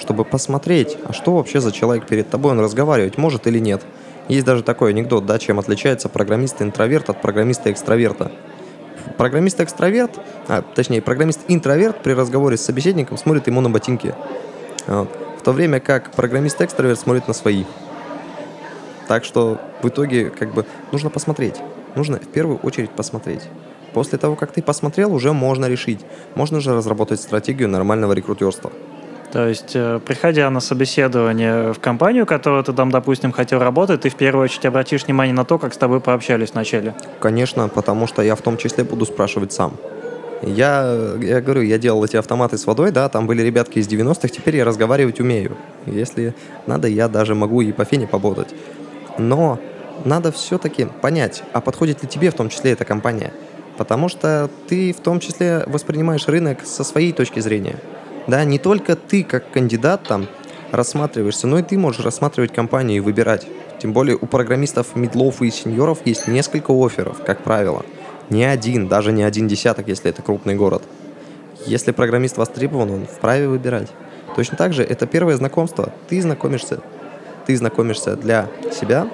чтобы посмотреть, а что вообще за человек перед тобой, он разговаривать может или нет. Есть даже такой анекдот, да, чем отличается программист-интроверт от программиста-экстраверта. Программист-экстраверт, а, точнее, программист-интроверт при разговоре с собеседником смотрит ему на ботинки. Вот. В то время как программист-экстраверт смотрит на свои. Так что в итоге как бы нужно посмотреть нужно в первую очередь посмотреть. После того, как ты посмотрел, уже можно решить. Можно же разработать стратегию нормального рекрутерства. То есть, э, приходя на собеседование в компанию, которую ты там, допустим, хотел работать, ты в первую очередь обратишь внимание на то, как с тобой пообщались вначале. Конечно, потому что я в том числе буду спрашивать сам. Я, я говорю, я делал эти автоматы с водой, да, там были ребятки из 90-х, теперь я разговаривать умею. Если надо, я даже могу и по фене пободать. Но надо все-таки понять, а подходит ли тебе в том числе эта компания. Потому что ты в том числе воспринимаешь рынок со своей точки зрения. Да, не только ты как кандидат там рассматриваешься, но и ты можешь рассматривать компанию и выбирать. Тем более у программистов, медлов и сеньоров есть несколько офферов, как правило. Не один, даже не один десяток, если это крупный город. Если программист востребован, он вправе выбирать. Точно так же, это первое знакомство. Ты знакомишься, ты знакомишься для себя,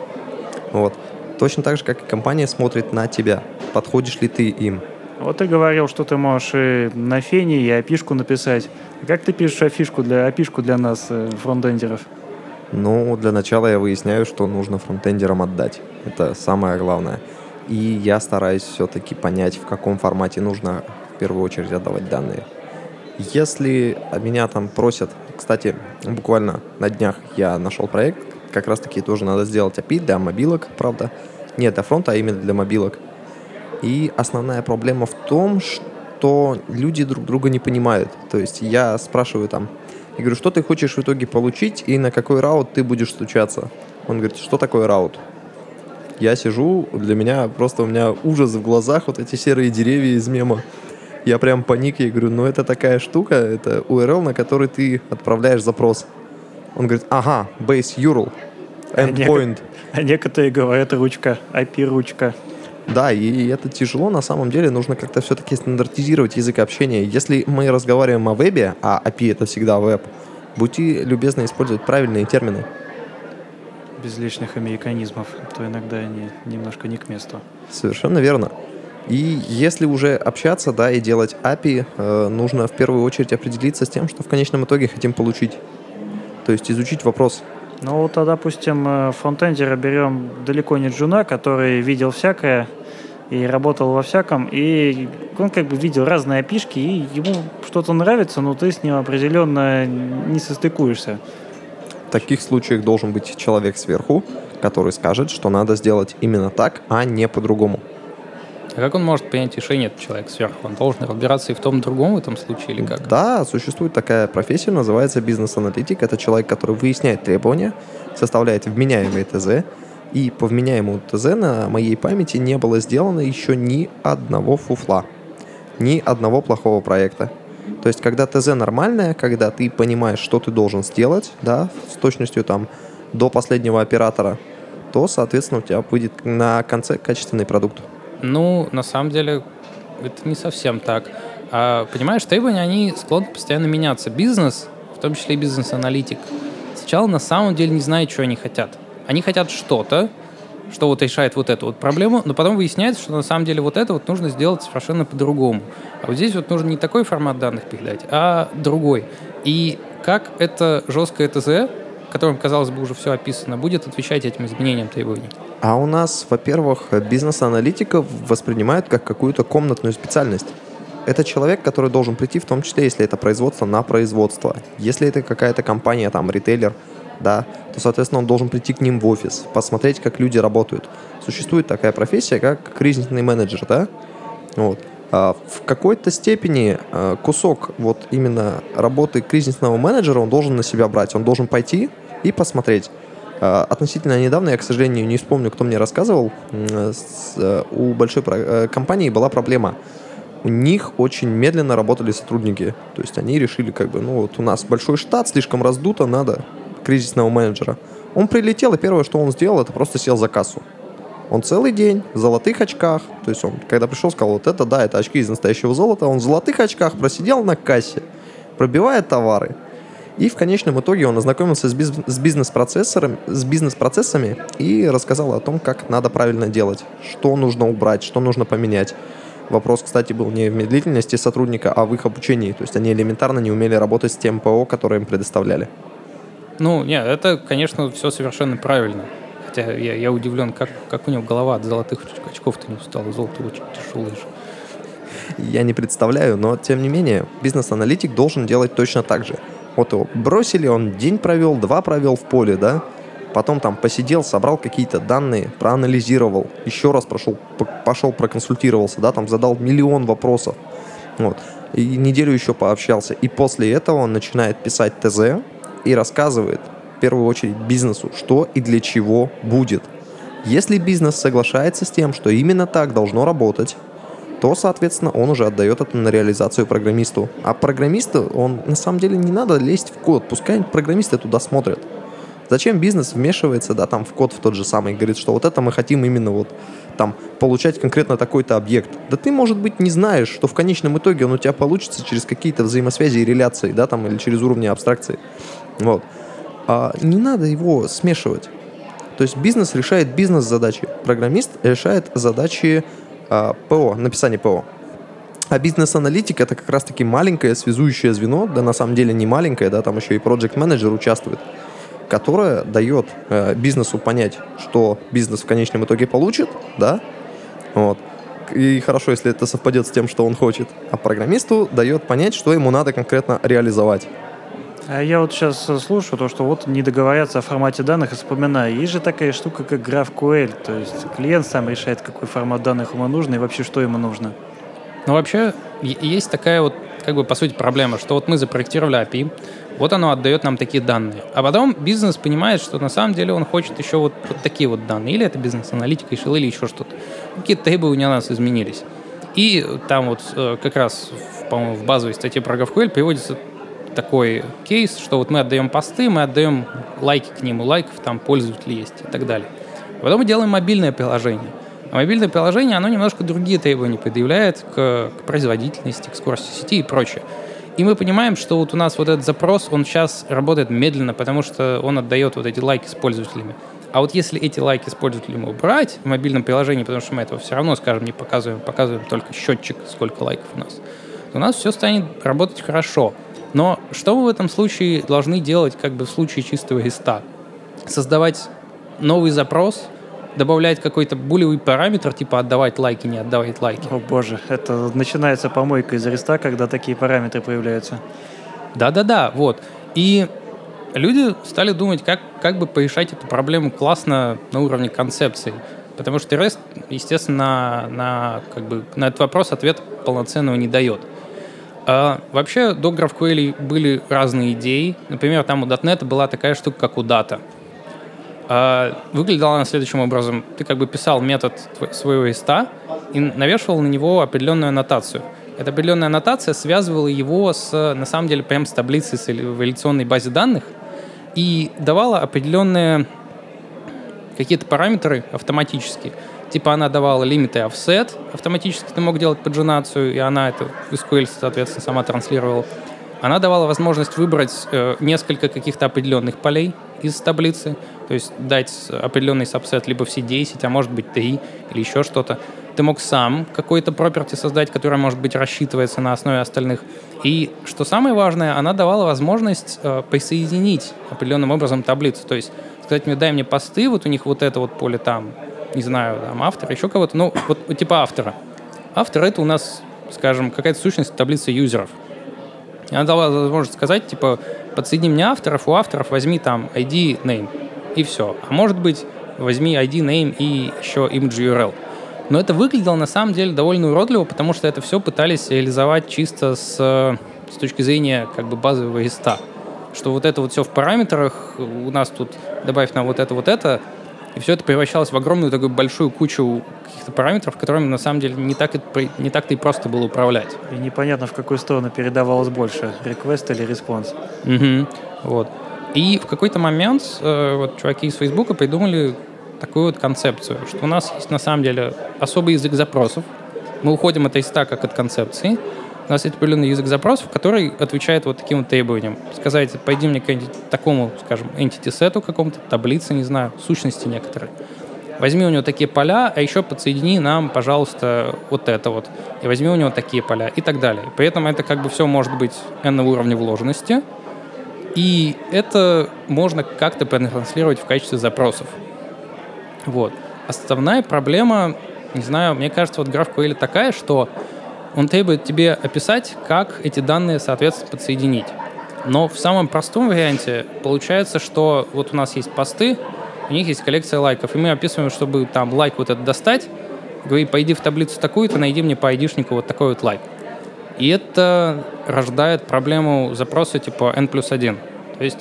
вот. Точно так же, как и компания смотрит на тебя. Подходишь ли ты им? Вот ты говорил, что ты можешь и на фене, и опишку написать. Как ты пишешь афишку для, опишку для нас, э, фронтендеров? Ну, для начала я выясняю, что нужно фронтендерам отдать. Это самое главное. И я стараюсь все-таки понять, в каком формате нужно в первую очередь отдавать данные. Если меня там просят, кстати, буквально на днях я нашел проект, как раз таки тоже надо сделать API для мобилок, правда. Не для фронта, а именно для мобилок. И основная проблема в том, что люди друг друга не понимают. То есть я спрашиваю там, я говорю, что ты хочешь в итоге получить и на какой раут ты будешь стучаться. Он говорит, что такое раут? Я сижу, для меня просто у меня ужас в глазах, вот эти серые деревья из мема. Я прям паник, я говорю, ну это такая штука, это URL, на который ты отправляешь запрос. Он говорит, ага, base URL, endpoint. А некоторые говорят ручка, IP-ручка. Да, и это тяжело, на самом деле нужно как-то все-таки стандартизировать язык общения. Если мы разговариваем о вебе, а API это всегда веб, будьте любезны использовать правильные термины. Без лишних американизмов, то иногда они немножко не к месту. Совершенно верно. И если уже общаться, да, и делать API, э, нужно в первую очередь определиться с тем, что в конечном итоге хотим получить. То есть изучить вопрос. Ну, вот, а, допустим, э, фронтендера берем далеко не джуна, который видел всякое и работал во всяком, и он как бы видел разные опишки, и ему что-то нравится, но ты с ним определенно не состыкуешься. В таких случаях должен быть человек сверху, который скажет, что надо сделать именно так, а не по-другому. А как он может принять решение, этот человек сверху? Он должен разбираться и в том, и другом в этом случае, или как? Да, существует такая профессия, называется бизнес-аналитик. Это человек, который выясняет требования, составляет вменяемые ТЗ, и по вменяемому ТЗ на моей памяти не было сделано еще ни одного фуфла, ни одного плохого проекта. То есть, когда ТЗ нормальное, когда ты понимаешь, что ты должен сделать, да, с точностью там до последнего оператора, то, соответственно, у тебя выйдет на конце качественный продукт. Ну, на самом деле, это не совсем так. А, понимаешь, требования, они склонны постоянно меняться. Бизнес, в том числе и бизнес-аналитик, сначала на самом деле не знает, что они хотят. Они хотят что-то, что вот решает вот эту вот проблему, но потом выясняется, что на самом деле вот это вот нужно сделать совершенно по-другому. А вот здесь вот нужно не такой формат данных передать, а другой. И как это жесткое ТЗ котором, казалось бы, уже все описано, будет отвечать этим изменениям требований? А у нас, во-первых, бизнес-аналитиков воспринимают как какую-то комнатную специальность. Это человек, который должен прийти, в том числе, если это производство, на производство. Если это какая-то компания, там, ритейлер, да, то, соответственно, он должен прийти к ним в офис, посмотреть, как люди работают. Существует такая профессия, как кризисный менеджер, да? Вот. А в какой-то степени а, кусок вот именно работы кризисного менеджера он должен на себя брать. Он должен пойти и посмотреть. А, относительно недавно, я, к сожалению, не вспомню, кто мне рассказывал, э, у большой э, компании была проблема. У них очень медленно работали сотрудники. То есть они решили, как бы, ну вот у нас большой штат, слишком раздуто, надо кризисного менеджера. Он прилетел, и первое, что он сделал, это просто сел за кассу. Он целый день в золотых очках, то есть он, когда пришел, сказал, вот это да, это очки из настоящего золота, он в золотых очках просидел на кассе, пробивая товары. И в конечном итоге он ознакомился с, биз- с бизнес-процессором, с бизнес-процессами и рассказал о том, как надо правильно делать, что нужно убрать, что нужно поменять. Вопрос, кстати, был не в медлительности сотрудника, а в их обучении. То есть они элементарно не умели работать с тем ПО, которое им предоставляли. Ну, нет, это, конечно, все совершенно правильно. Хотя я, я удивлен, как, как у него голова от золотых очков-то не устала. Золото очень тяжелое же. Я не представляю, но тем не менее, бизнес-аналитик должен делать точно так же. Вот его. Бросили, он день провел, два провел в поле, да, потом там посидел, собрал какие-то данные, проанализировал, еще раз прошел, пошел проконсультировался, да, там задал миллион вопросов, вот, и неделю еще пообщался, и после этого он начинает писать ТЗ и рассказывает, в первую очередь, бизнесу, что и для чего будет. Если бизнес соглашается с тем, что именно так должно работать, то, соответственно, он уже отдает это на реализацию программисту. А программисту, он на самом деле не надо лезть в код, пускай программисты туда смотрят. Зачем бизнес вмешивается, да, там в код в тот же самый, говорит, что вот это мы хотим именно вот там получать конкретно такой-то объект. Да ты, может быть, не знаешь, что в конечном итоге он у тебя получится через какие-то взаимосвязи и реляции, да, там, или через уровни абстракции. Вот. А не надо его смешивать. То есть бизнес решает бизнес-задачи, программист решает задачи ПО, написание ПО. А бизнес-аналитик это как раз-таки маленькое связующее звено, да на самом деле не маленькое, да, там еще и проект менеджер участвует, которое дает э, бизнесу понять, что бизнес в конечном итоге получит, да, вот. И хорошо, если это совпадет с тем, что он хочет. А программисту дает понять, что ему надо конкретно реализовать. А я вот сейчас э, слушаю то, что вот не договорятся о формате данных и вспоминаю. Есть же такая штука, как GraphQL, то есть клиент сам решает, какой формат данных ему нужно и вообще что ему нужно. Ну, вообще, есть такая вот, как бы, по сути, проблема, что вот мы запроектировали API, Вот оно отдает нам такие данные. А потом бизнес понимает, что на самом деле он хочет еще вот, вот такие вот данные. Или это бизнес-аналитика решил, или еще что-то. Какие-то тейбы у нас изменились. И там вот э, как раз, по-моему, в базовой статье про GraphQL приводится такой кейс, что вот мы отдаем посты, мы отдаем лайки к ним, у лайков там пользователь есть и так далее. Потом мы делаем мобильное приложение. А мобильное приложение, оно немножко другие требования предъявляет к, к производительности, к скорости сети и прочее. И мы понимаем, что вот у нас вот этот запрос, он сейчас работает медленно, потому что он отдает вот эти лайки с пользователями. А вот если эти лайки с пользователями убрать в мобильном приложении, потому что мы этого все равно, скажем, не показываем, показываем только счетчик, сколько лайков у нас, то у нас все станет работать хорошо. Но что мы в этом случае должны делать, как бы в случае чистого листа? Создавать новый запрос, добавлять какой-то булевый параметр, типа отдавать лайки, не отдавать лайки. О боже, это начинается помойка из реста, когда такие параметры появляются. Да-да-да, вот. И люди стали думать, как, как бы порешать эту проблему классно на уровне концепции. Потому что REST, естественно, на, на, как бы, на этот вопрос ответ полноценного не дает. А, вообще, до GraphQL были разные идеи. Например, там у .NET была такая штука, как у Data. А, выглядела она следующим образом. Ты как бы писал метод своего листа и навешивал на него определенную аннотацию. Эта определенная аннотация связывала его с, на самом деле, прям с таблицей с эволюционной базе данных и давала определенные какие-то параметры автоматически. Типа она давала лимиты offset, автоматически ты мог делать поджинацию, и она это в SQL, соответственно, сама транслировала. Она давала возможность выбрать э, несколько каких-то определенных полей из таблицы, то есть дать определенный сабсет либо все 10, а может быть 3 или еще что-то. Ты мог сам какой-то property создать, который, может быть, рассчитывается на основе остальных. И, что самое важное, она давала возможность э, присоединить определенным образом таблицу. То есть сказать мне, дай мне посты, вот у них вот это вот поле там, не знаю, там автора, еще кого-то, ну, вот, типа автора. Автор — это у нас, скажем, какая-то сущность таблицы юзеров. И она дала возможность сказать, типа, подсоедини мне авторов, у авторов возьми там ID, name, и все. А может быть, возьми ID, name и еще image URL. Но это выглядело на самом деле довольно уродливо, потому что это все пытались реализовать чисто с, с точки зрения как бы базового листа. Что вот это вот все в параметрах, у нас тут добавь нам вот это, вот это, и все это превращалось в огромную такую большую кучу каких-то параметров, которыми на самом деле не так, не так-то и просто было управлять. И непонятно, в какую сторону передавалось больше, request или response. Угу. Вот. И в какой-то момент э, вот чуваки из Фейсбука придумали такую вот концепцию, что у нас есть на самом деле особый язык запросов. Мы уходим от иста как от концепции, у нас есть определенный язык запросов, который отвечает вот таким вот требованиям. Сказать, пойди мне к такому, скажем, entity сету какому-то, таблице, не знаю, сущности некоторые. Возьми у него такие поля, а еще подсоедини нам, пожалуйста, вот это вот. И возьми у него такие поля и так далее. При этом это как бы все может быть n на уровне вложенности. И это можно как-то транслировать в качестве запросов. Вот. Основная проблема, не знаю, мне кажется, вот GraphQL такая, что он требует тебе описать, как эти данные, соответственно, подсоединить. Но в самом простом варианте получается, что вот у нас есть посты, у них есть коллекция лайков, и мы описываем, чтобы там лайк вот этот достать, говори, пойди в таблицу такую-то, найди мне по айдишнику вот такой вот лайк. И это рождает проблему запроса типа n плюс 1. То есть,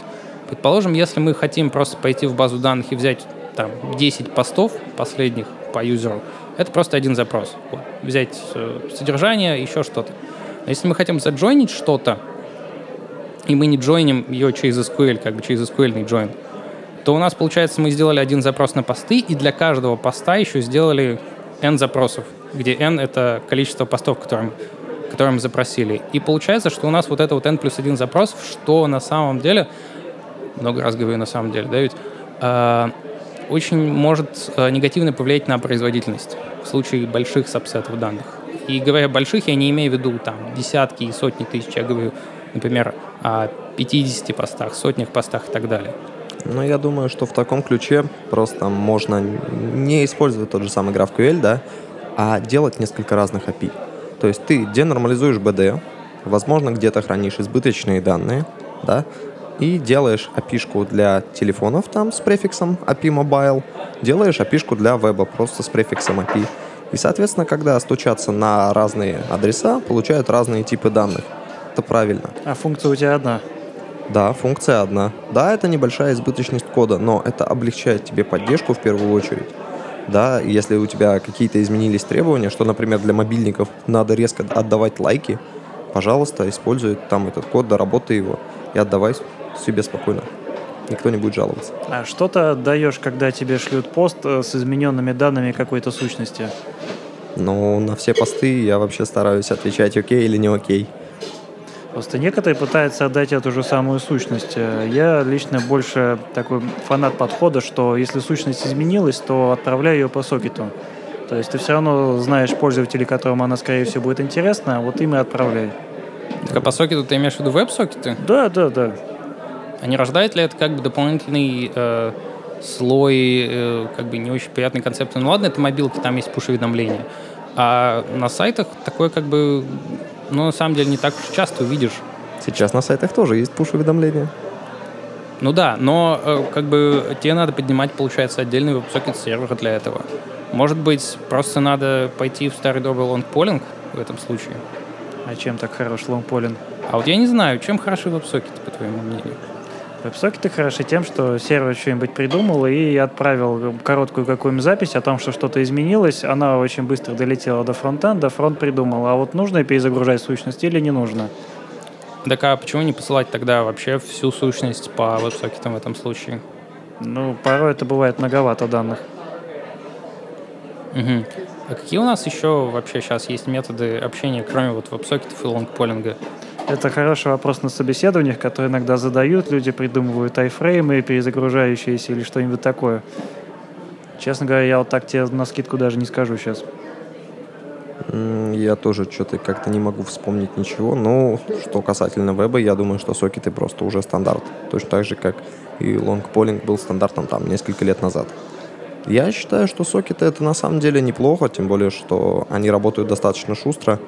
предположим, если мы хотим просто пойти в базу данных и взять там 10 постов последних по юзеру, это просто один запрос. Вот. Взять э, содержание, еще что-то. А если мы хотим заджойнить что-то, и мы не джойним ее через SQL, как бы через SQL join, то у нас, получается, мы сделали один запрос на посты, и для каждого поста еще сделали n запросов, где n — это количество постов, которые мы запросили. И получается, что у нас вот это вот n плюс один запрос, что на самом деле, много раз говорю на самом деле, да, ведь, э, очень может э, негативно повлиять на производительность в случае больших сабсетов данных. И говоря больших, я не имею в виду там десятки и сотни тысяч, я говорю, например, о 50 постах, сотнях постах и так далее. Ну, я думаю, что в таком ключе просто можно не использовать тот же самый GraphQL, да, а делать несколько разных API. То есть ты денормализуешь BD, возможно, где-то хранишь избыточные данные, да, и делаешь api для телефонов там с префиксом API Mobile, делаешь api для веба просто с префиксом API. И, соответственно, когда стучатся на разные адреса, получают разные типы данных. Это правильно. А функция у тебя одна? Да, функция одна. Да, это небольшая избыточность кода, но это облегчает тебе поддержку в первую очередь. Да, если у тебя какие-то изменились требования, что, например, для мобильников надо резко отдавать лайки, пожалуйста, используй там этот код, доработай его и отдавай себе спокойно. Никто не будет жаловаться. А что ты отдаешь, когда тебе шлют пост э, с измененными данными какой-то сущности? Ну, на все посты я вообще стараюсь отвечать окей или не окей. Просто некоторые пытаются отдать эту же самую сущность. Э, Я лично больше такой фанат подхода, что если сущность изменилась, то отправляю ее по сокету. То есть ты все равно знаешь пользователей, которым она, скорее всего, будет интересна, а вот им и отправляй. Так а по сокету ты имеешь в виду веб-сокеты? Да, да, да. А не рождает ли это как бы дополнительный э, слой, э, как бы не очень приятной концепции? Ну ладно, это мобилки, там есть пуш-уведомления. А на сайтах такое как бы, ну на самом деле не так уж часто увидишь. Сейчас на сайтах тоже есть пуш-уведомления. Ну да, но э, как бы тебе надо поднимать, получается, отдельный WebSocket сервер для этого. Может быть, просто надо пойти в старый добрый long polling в этом случае. А чем так хорош long polling? А вот я не знаю, чем хороши веб-сокеты, по твоему мнению? Веб-сокеты хороши тем, что сервер что-нибудь придумал и отправил короткую какую-нибудь запись о том, что что-то изменилось. Она очень быстро долетела до фронтенда, фронт придумал. А вот нужно перезагружать сущность или не нужно? Так а почему не посылать тогда вообще всю сущность по веб-сокетам в этом случае? Ну, порой это бывает многовато данных. Мгм. А какие у нас еще вообще сейчас есть методы общения, кроме вот веб-сокетов и лонгполинга? Это хороший вопрос на собеседованиях, которые иногда задают. Люди придумывают айфреймы, перезагружающиеся или что-нибудь такое. Честно говоря, я вот так тебе на скидку даже не скажу сейчас. Я тоже что-то как-то не могу вспомнить ничего. Но что касательно веба, я думаю, что сокеты просто уже стандарт. Точно так же, как и лонгполинг был стандартом там несколько лет назад. Я считаю, что сокеты это на самом деле неплохо, тем более, что они работают достаточно шустро.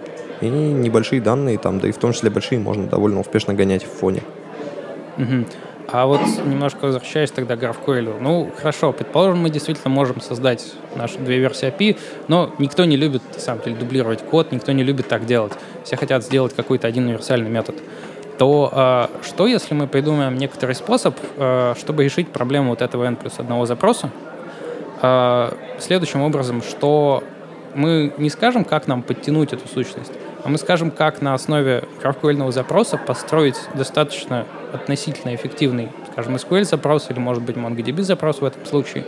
И небольшие данные там, да и в том числе большие, можно довольно успешно гонять в фоне. Мгм. А вот немножко возвращаясь тогда к GraphQL. Ну, хорошо, предположим, мы действительно можем создать наши две версии API, но никто не любит, на самом деле, дублировать код, никто не любит так делать. Все хотят сделать какой-то один универсальный метод. То а, что, если мы придумаем некоторый способ, а, чтобы решить проблему вот этого n плюс одного запроса, а, следующим образом, что мы не скажем, как нам подтянуть эту сущность, а мы скажем, как на основе GraphQL запроса построить достаточно относительно эффективный, скажем, SQL-запрос или, может быть, MongoDB-запрос в этом случае,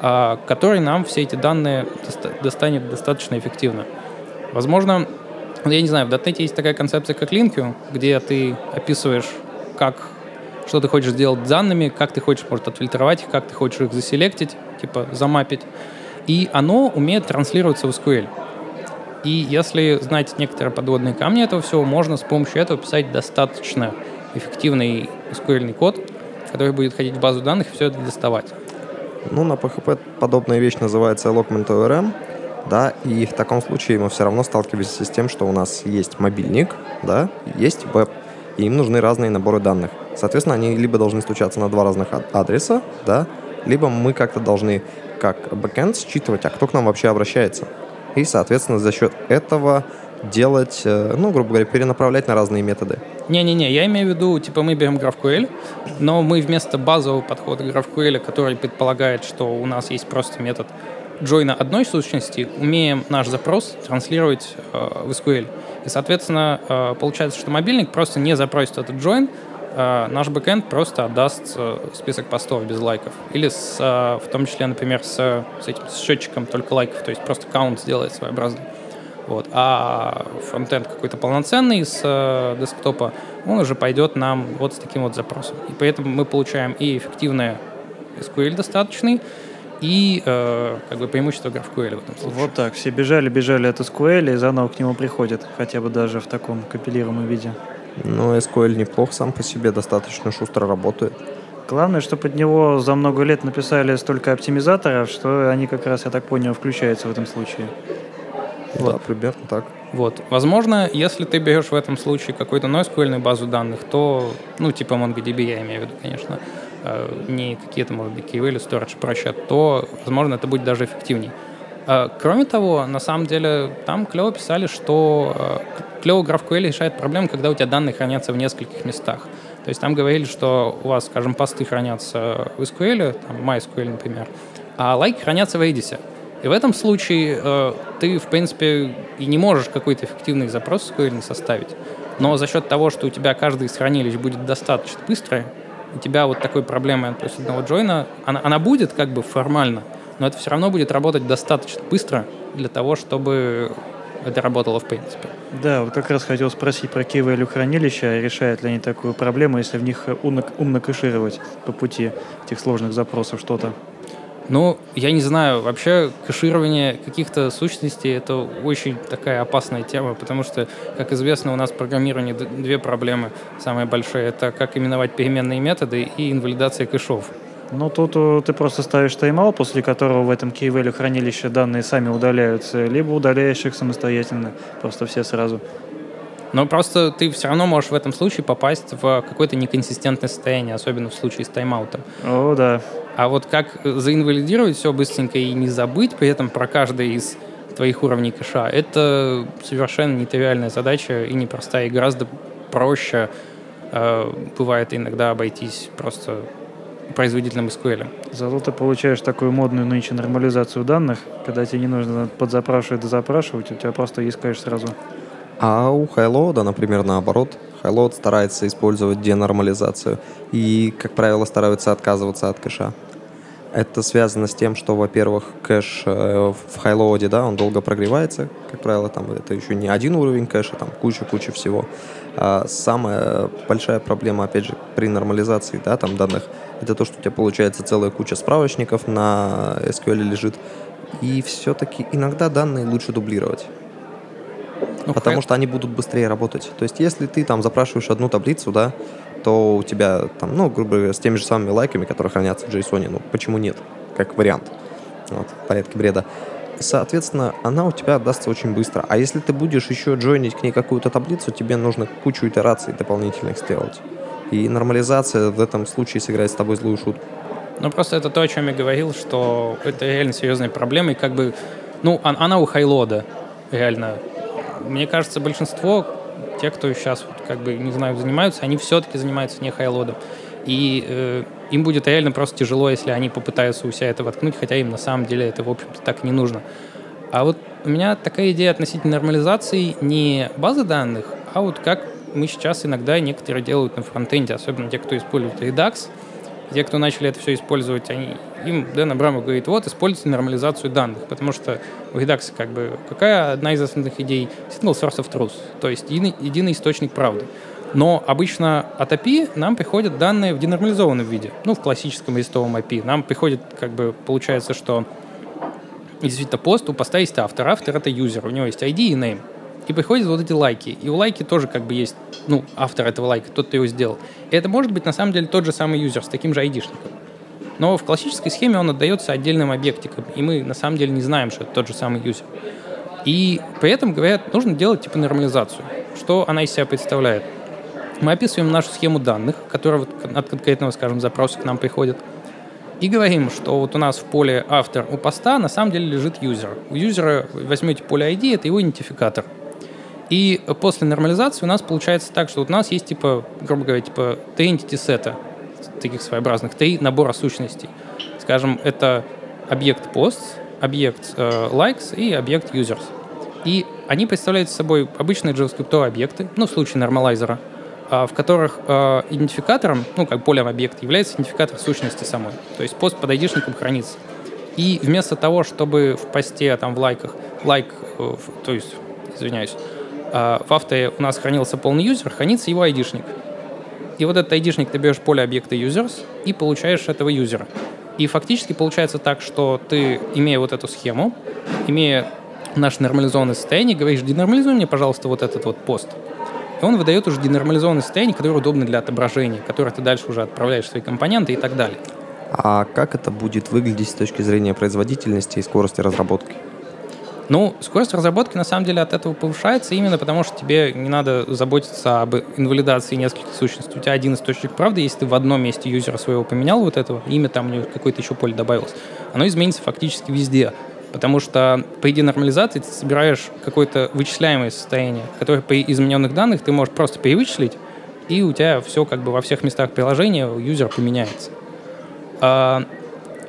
а, который нам все эти данные доста- достанет достаточно эффективно. Возможно, я не знаю, в .NET есть такая концепция, как LinkU, где ты описываешь, как, что ты хочешь сделать с данными, как ты хочешь, может, отфильтровать их, как ты хочешь их заселектить, типа замапить. И оно умеет транслироваться в SQL. И если знать некоторые подводные камни этого всего, можно с помощью этого писать достаточно эффективный SQL код, который будет ходить в базу данных и все это доставать. Ну, на PHP подобная вещь называется Eloquent ORM, да, и в таком случае мы все равно сталкиваемся с тем, что у нас есть мобильник, да, есть веб, и им нужны разные наборы данных. Соответственно, они либо должны стучаться на два разных ад- адреса, да, либо мы как-то должны, как бэкэнд, считывать, а кто к нам вообще обращается. И, соответственно, за счет этого делать, э, ну, грубо говоря, перенаправлять на разные методы. Не-не-не, я имею в виду, типа мы берем GraphQL, но мы вместо базового подхода GraphQL, который предполагает, что у нас есть просто метод джойна одной сущности, умеем наш запрос транслировать э, в SQL. И, соответственно, э, получается, что мобильник просто не запросит этот join, наш бэкэнд просто отдаст э, список постов без лайков. Или с, э, в том числе, например, с, с этим с счетчиком только лайков, то есть просто каунт сделает своеобразный. Вот. А фронтенд какой-то полноценный с э, десктопа, он уже пойдет нам вот с таким вот запросом. И поэтому мы получаем и эффективный SQL достаточный, и э, как бы преимущество GraphQL в этом случае. Вот так. Все бежали, бежали от SQL и заново к нему приходят. Хотя бы даже в таком компилируемом виде. Но SQL неплох сам по себе, достаточно шустро работает. Главное, что под него за много лет написали столько оптимизаторов, что они как раз, я так понял, включаются в этом случае. Да, примерно так. Вот. Возможно, если ты берешь в этом случае какую-то NoSQL базу данных, то, ну, типа MongoDB, я имею в виду, конечно, э, не какие-то, может быть, KV или Storage прочее, то, возможно, это будет даже эффективней. Э, Кроме того, на самом деле, там клево писали, что э, клево GraphQL решает проблему, когда у тебя данные хранятся в нескольких местах. То есть там говорили, что у вас, скажем, посты хранятся в SQL, там MySQL, например, а лайки хранятся в Redis. И в этом случае э, ты, в принципе, и не можешь какой-то эффективный запрос SQL составить. Но за счет того, что у тебя каждый из хранилищ будет достаточно быстрый, у тебя вот такой проблемы относительного джойна, она, она будет как бы формально, но это все равно будет работать достаточно быстро для того, чтобы это работало в принципе. Да, вот как раз хотел спросить про key value хранилища. Решают ли они такую проблему, если в них умно, умно кэшировать по пути этих сложных запросов что-то? Ну, я не знаю, вообще кэширование каких-то сущностей — это очень такая опасная тема, потому что, как известно, у нас в программировании две проблемы самые большие. Это как именовать переменные методы и инвалидация кэшов. Ну, тут э, ты просто ставишь тайм после которого в этом value хранилище данные сами удаляются, либо удаляешь их самостоятельно, просто все сразу. Но просто ты все равно можешь в этом случае попасть в какое-то неконсистентное состояние, особенно в случае с тайм-аутом. О, да. А вот как заинвалидировать все быстренько и не забыть при этом про каждый из твоих уровней кэша, это совершенно нетривиальная задача и непростая, и гораздо проще э, бывает иногда обойтись просто производительным SQL. Зато ты получаешь такую модную нынче нормализацию данных, когда тебе не нужно подзапрашивать и запрашивать, у тебя просто есть кэш сразу. А у Хайлода, например, наоборот, Хайлод старается использовать денормализацию и, как правило, стараются отказываться от кэша. Это связано с тем, что, во-первых, кэш э, в хайлоуде, да, он долго прогревается, как правило, там это еще не один уровень кэша, там куча-куча всего. А самая большая проблема, опять же, при нормализации, да, там данных, это то, что у тебя получается целая куча справочников на SQL лежит, и все-таки иногда данные лучше дублировать. Ну, потому что они будут быстрее работать. То есть, если ты там запрашиваешь одну таблицу, да, то у тебя там, ну, грубо говоря, с теми же самыми лайками, которые хранятся в JSON, ну, почему нет? Как вариант. Вот, в порядке бреда. Соответственно, она у тебя отдастся очень быстро. А если ты будешь еще джойнить к ней какую-то таблицу, тебе нужно кучу итераций дополнительных сделать. И нормализация в этом случае сыграет с тобой злую шутку. Ну, просто это то, о чем я говорил, что это реально серьезная проблема, и как бы, ну, она у хайлода, реально. Мне кажется, большинство те, кто сейчас, как бы, не знаю, занимаются, они все-таки занимаются не хайлодом. И э, им будет реально просто тяжело, если они попытаются у себя это воткнуть, хотя им на самом деле это, в общем-то, так не нужно. А вот у меня такая идея относительно нормализации не базы данных, а вот как мы сейчас иногда некоторые делают на фронтенде, особенно те, кто использует Redux, те, кто начали это все использовать, они, им Дэн Абрамов говорит, вот, используйте нормализацию данных, потому что в Redux как бы какая одна из основных идей? Single source of truth, то есть единый, единый источник правды. Но обычно от API нам приходят данные в денормализованном виде, ну, в классическом листовом API. Нам приходит, как бы, получается, что действительно пост, у поста есть автор, автор — это юзер, у него есть ID и name. И приходят вот эти лайки. И у лайки тоже как бы есть, ну, автор этого лайка, тот, кто его сделал. И это может быть на самом деле тот же самый юзер с таким же айдишником. Но в классической схеме он отдается отдельным объектикам, и мы на самом деле не знаем, что это тот же самый юзер. И при этом, говорят, нужно делать типа нормализацию. Что она из себя представляет? Мы описываем нашу схему данных, которая вот от конкретного, скажем, запроса к нам приходит, и говорим, что вот у нас в поле автор у поста на самом деле лежит юзер. У юзера возьмете поле ID, это его идентификатор – и после нормализации у нас получается так, что вот у нас есть, типа, грубо говоря, типа три entity сета, таких своеобразных, три набора сущностей. Скажем, это объект posts, объект э, likes и объект users. И они представляют собой обычные JavaScript объекты, ну, в случае нормалайзера, в которых э, идентификатором, ну, как полем объекта, является идентификатор сущности самой. То есть пост под айдишником хранится. И вместо того, чтобы в посте, там, в лайках, лайк, э, то есть, извиняюсь, а, в авто у нас хранился полный юзер, хранится его айдишник. И вот этот айдишник ты берешь поле объекта users и получаешь этого юзера. И фактически получается так, что ты, имея вот эту схему, имея наше нормализованное состояние, говоришь, денормализуй мне, пожалуйста, вот этот вот пост. И он выдает уже денормализованное состояние, которое удобно для отображения, которое ты дальше уже отправляешь в свои компоненты и так далее. А как это будет выглядеть с точки зрения производительности и скорости разработки? Ну, скорость разработки на самом деле от этого повышается именно потому, что тебе не надо заботиться об инвалидации нескольких сущностей. У тебя один источник правды, если ты в одном месте юзера своего поменял вот этого, имя там какое-то еще поле добавилось, оно изменится фактически везде. Потому что по идее нормализации ты собираешь какое-то вычисляемое состояние, которое при измененных данных ты можешь просто перевычислить, и у тебя все как бы во всех местах приложения юзер поменяется. А,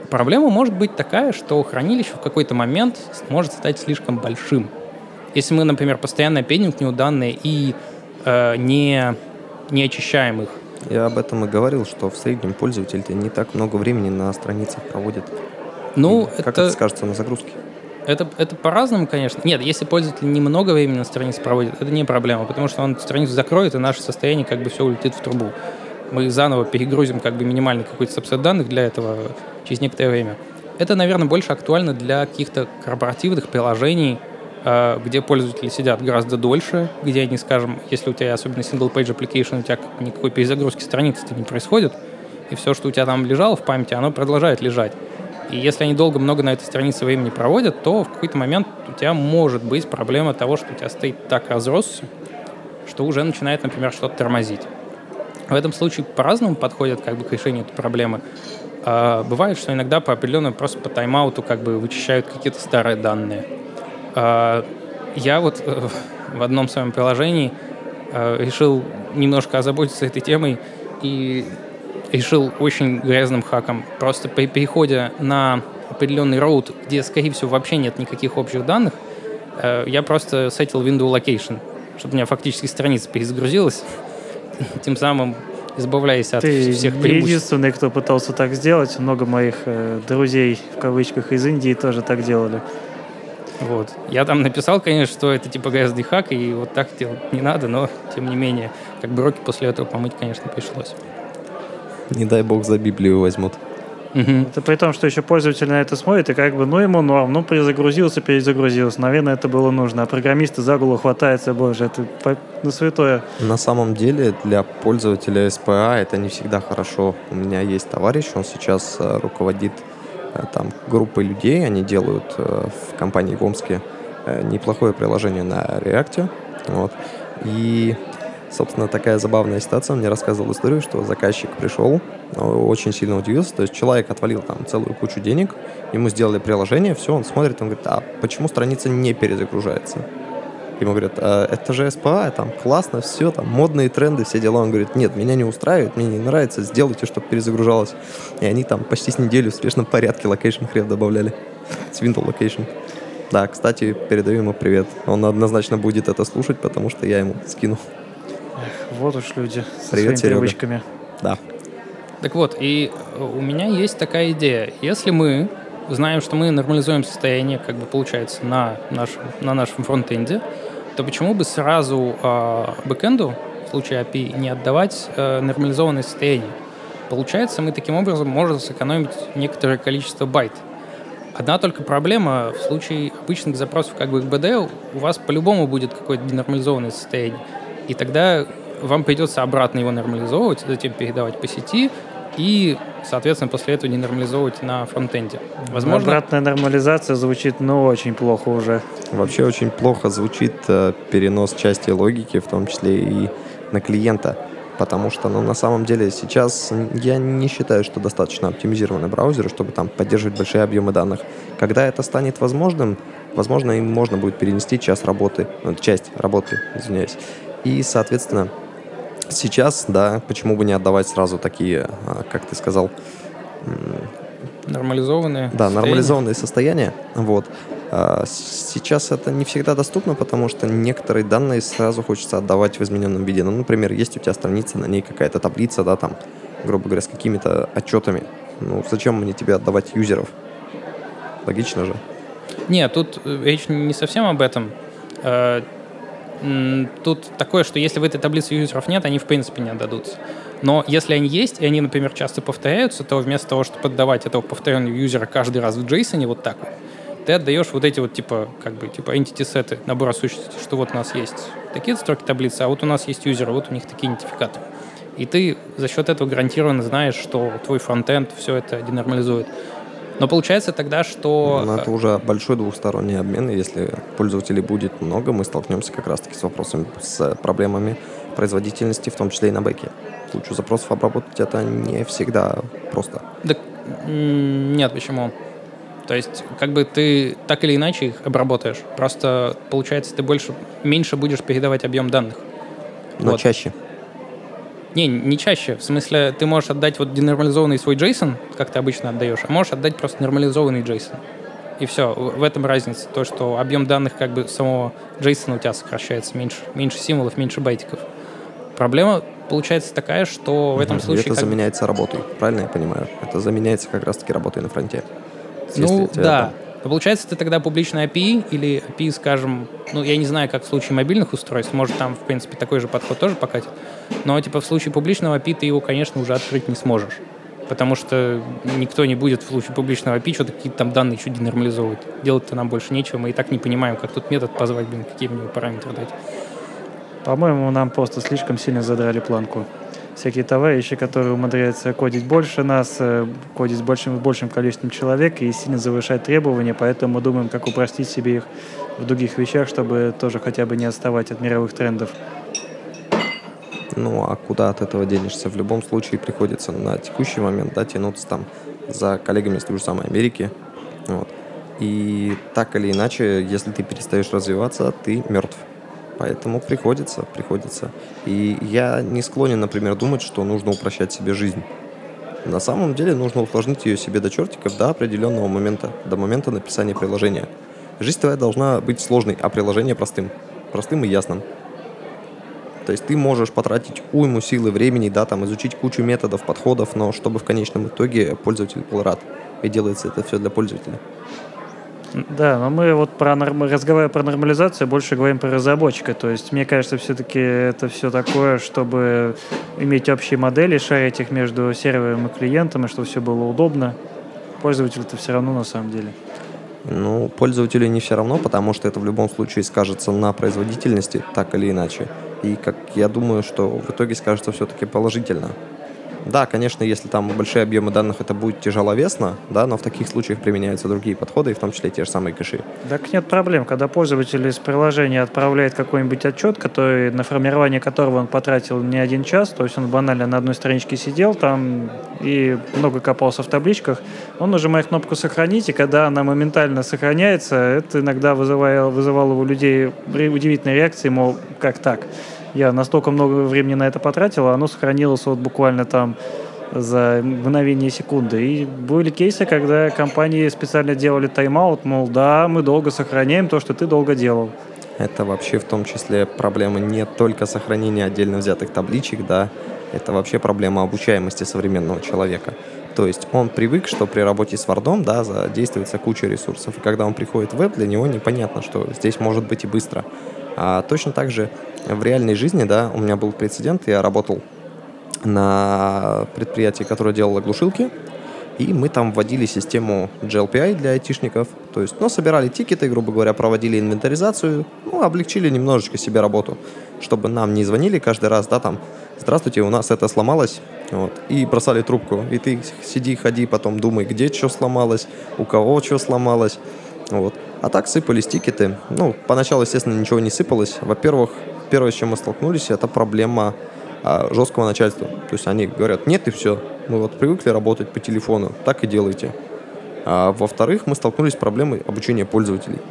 проблема может быть такая, что хранилище в какой-то момент может стать слишком большим. Если мы, например, постоянно пеним к нему данные и э, не, не очищаем их, Я об этом и говорил, что в среднем пользователь не так много времени на страницах проводит. Ну, как это, это скажется на загрузке? это, это по-разному, конечно. Нет, если пользователь немного времени на странице проводит, это не проблема, потому что он страницу закроет, и наше состояние как бы все улетит в трубу. Мы заново перегрузим как бы минимальный какой-то сабсет данных для этого через некоторое время. Это, наверное, больше актуально для каких-то корпоративных приложений, э, где пользователи сидят гораздо дольше, где они, скажем, если у тебя особенно single-page application, у тебя никакой перезагрузки страницы не происходит, и все, что у тебя там лежало в памяти, оно продолжает лежать. И если они долго много на этой странице времени проводят, то в какой-то момент у тебя может быть проблема того, что у тебя стоит так разросся, что уже начинает, например, что-то тормозить. В этом случае по-разному подходят как бы, к решению этой проблемы. А, бывает, что иногда по определенному просто по тайм-ауту как бы вычищают какие-то старые данные. А, я вот э, в одном своем приложении э, решил немножко озаботиться этой темой и решил очень грязным хаком. Просто при переходе на определенный роут, где, скорее всего, вообще нет никаких общих данных, э, я просто сетил window location, чтобы у меня фактически страница перезагрузилась, тем самым избавляясь от Ты всех преимуществ. единственный, кто пытался так сделать. Много моих э, друзей, в кавычках, из Индии тоже так делали. Вот. Я там написал, конечно, что это типа грязный хак, и вот так делать не надо, но тем не менее, как бы руки после этого помыть, конечно, пришлось. Не дай бог за Библию возьмут. Мгм. Это при том, что еще пользователь на это смотрит, и как бы, ну, ему норм, ну, перезагрузился, перезагрузился. Наверное, это было нужно. А программисты за голову хватаются, боже, это по- ну, святое. На самом деле для пользователя SPA это не всегда хорошо. У меня есть товарищ, он сейчас э, руководит э, там группой людей, они делают э, в компании в Омске неплохое приложение на React. Вот. И, собственно, такая забавная ситуация. Он мне рассказывал историю, что заказчик пришел, очень сильно удивился. То есть человек отвалил там целую кучу денег, ему сделали приложение, все, он смотрит, он говорит, а почему страница не перезагружается? Ему говорят, «А, это же СПА, там классно, все, там модные тренды, все дела. Он говорит, нет, меня не устраивает, мне не нравится, сделайте, чтобы перезагружалось. И они там почти с неделю в спешном порядке location href добавляли. С window location. Да, кстати, передаю ему привет. Он однозначно будет это слушать, потому что я ему скину. Вот уж люди со Привет, своими Серега. привычками. Да. Так вот, и у меня есть такая идея. Если мы знаем, что мы нормализуем состояние, как бы получается, на нашем, на нашем фронтенде, то почему бы сразу э, бэкэнду, в случае API, не отдавать э, нормализованное состояние? Получается, мы таким образом можем сэкономить некоторое количество байт. Одна только проблема, в случае обычных запросов как бы к BD у вас по-любому будет какое-то денормализованное состояние. И тогда вам придется обратно его нормализовывать, затем передавать по сети и, соответственно, после этого денормализовывать на фронтенде. Возможно, Обратная нормализация звучит, ну, очень плохо уже. Вообще очень плохо звучит э, перенос части логики, в том числе и на клиента. Потому что, ну, на самом деле, сейчас я не считаю, что достаточно оптимизированы браузеры, чтобы там поддерживать большие объемы данных. Когда это станет возможным, возможно, им можно будет перенести час работы, ну, часть работы, извиняюсь. И, соответственно, сейчас, да, почему бы не отдавать сразу такие, а, как ты сказал, нормализованные. да, состояния. нормализованные состояния. Вот. А, Сейчас это не всегда доступно, потому что некоторые данные сразу хочется отдавать в измененном виде. Ну, например, есть у тебя страница, на ней какая-то таблица, да, там, грубо говоря, с какими-то отчетами. Ну, зачем мне тебе отдавать юзеров? Логично же. Нет, тут э, речь не совсем об этом. Тут такое, что если в этой таблице юзеров нет, они в принципе не отдадутся. Но если они есть, и они, например, часто повторяются, то вместо того, чтобы поддавать этого повторенного юзера каждый раз в JSON вот так вот, ты отдаешь вот эти вот типа, как бы, типа entity сеты, набора сущностей, что вот у нас есть такие строки таблицы, а вот у нас есть юзеры, вот у них такие идентификаторы. И ты за счет этого гарантированно знаешь, что твой фронтенд все это денормализует. Но получается тогда, что... Но это уже большой двухсторонний обмен, и если пользователей будет много, мы столкнемся как раз-таки с вопросами, с проблемами производительности, в том числе и на бэке. Кучу запросов обработать это не всегда просто. М, нет, почему? То есть, как бы ты так или иначе их обработаешь. Просто, получается, ты больше, меньше будешь передавать объем данных. Но Вот. чаще. Не, не чаще. В смысле, ты можешь отдать вот денормализованный свой JSON, как ты обычно отдаешь, а можешь отдать просто нормализованный JSON. И все, в этом разница. То, что объем данных как бы самого JSON у тебя сокращается меньше, меньше символов, меньше байтиков. Проблема получается такая, что в этом Мгм. случае... Это как заменяется работой, правильно я понимаю? Это заменяется как раз-таки работой на фронте. Ну, да. Но получается, ты тогда публичный API или API, скажем, ну, я не знаю, как в случае мобильных устройств, может, там, в принципе, такой же подход тоже покатит, но, типа, в случае публичного API ты его, конечно, уже открыть не сможешь, потому что никто не будет в случае публичного API что-то какие-то там данные чуть денормализовывать. Делать-то нам больше нечего, мы и так не понимаем, как тут метод позвать, блин, какие мне параметры дать. По-моему, нам просто слишком сильно задрали планку. Всякие товарищи, которые умудряются кодить больше нас, э, кодить с большим, большим количеством человек и сильно завышать требования, поэтому мы думаем, как упростить себе их в других вещах, чтобы тоже хотя бы не отставать от мировых трендов. Ну, а куда от этого денешься? В любом случае приходится на текущий момент, да, тянуться там за коллегами из той же самой Америки. Вот. И так или иначе, если ты перестаешь развиваться, ты мертв. Поэтому приходится, приходится. И я не склонен, например, думать, что нужно упрощать себе жизнь. На самом деле нужно усложнить ее себе до чертиков до определенного момента, до момента написания приложения. Жизнь твоя должна быть сложной, а приложение простым. Простым и ясным. То есть ты можешь потратить уйму силы, времени, да, там, изучить кучу методов, подходов, но чтобы в конечном итоге пользователь был рад. И делается это все для пользователя. Да, но мы вот про норм... разговаривая про нормализацию, больше говорим про разработчика. То есть, мне кажется, все-таки это все такое, чтобы иметь общие модели, шарить их между сервером и клиентом, и чтобы все было удобно. Пользователю-то все равно на самом деле. Ну, пользователю не все равно, потому что это в любом случае скажется на производительности, так или иначе. И как я думаю, что в итоге скажется все-таки положительно. Да, конечно, если там большие объемы данных, это будет тяжеловесно, да, но в таких случаях применяются другие подходы, и в том числе те же самые кэши. Так нет проблем, когда пользователь из приложения отправляет какой-нибудь отчет, который, на формирование которого он потратил не один час, то есть он банально на одной страничке сидел там и много копался в табличках, он нажимает кнопку «Сохранить», и когда она моментально сохраняется, это иногда вызывало, вызывало у людей удивительные реакции, мол, как так? Я настолько много времени на это потратил, а оно сохранилось вот буквально там за мгновение секунды. И были кейсы, когда компании специально делали тайм-аут, мол, да, мы долго сохраняем то, что ты долго делал. Это вообще в том числе проблема не только сохранения отдельно взятых табличек, да, это вообще проблема обучаемости современного человека. То есть он привык, что при работе с Word, да, задействуется куча ресурсов, и когда он приходит в веб, для него непонятно, что здесь может быть и быстро. А точно так же в реальной жизни, да, у меня был прецедент, я работал на предприятии, которое делало глушилки, и мы там вводили систему GLPI для айтишников. То есть, ну, собирали тикеты, грубо говоря, проводили инвентаризацию, ну, облегчили немножечко себе работу, чтобы нам не звонили каждый раз, да, там, здравствуйте, у нас это сломалось, вот, и бросали трубку. И ты сиди, ходи, потом думай, где что сломалось, у кого что сломалось, вот. А так сыпались тикеты. Ну, поначалу, естественно, ничего не сыпалось. Во-первых, первое, с чем мы столкнулись, это проблема а, жесткого начальства. То есть они говорят, нет и все. Мы вот привыкли работать по телефону, так и делайте. А, во-вторых, мы столкнулись с проблемой обучения пользователей.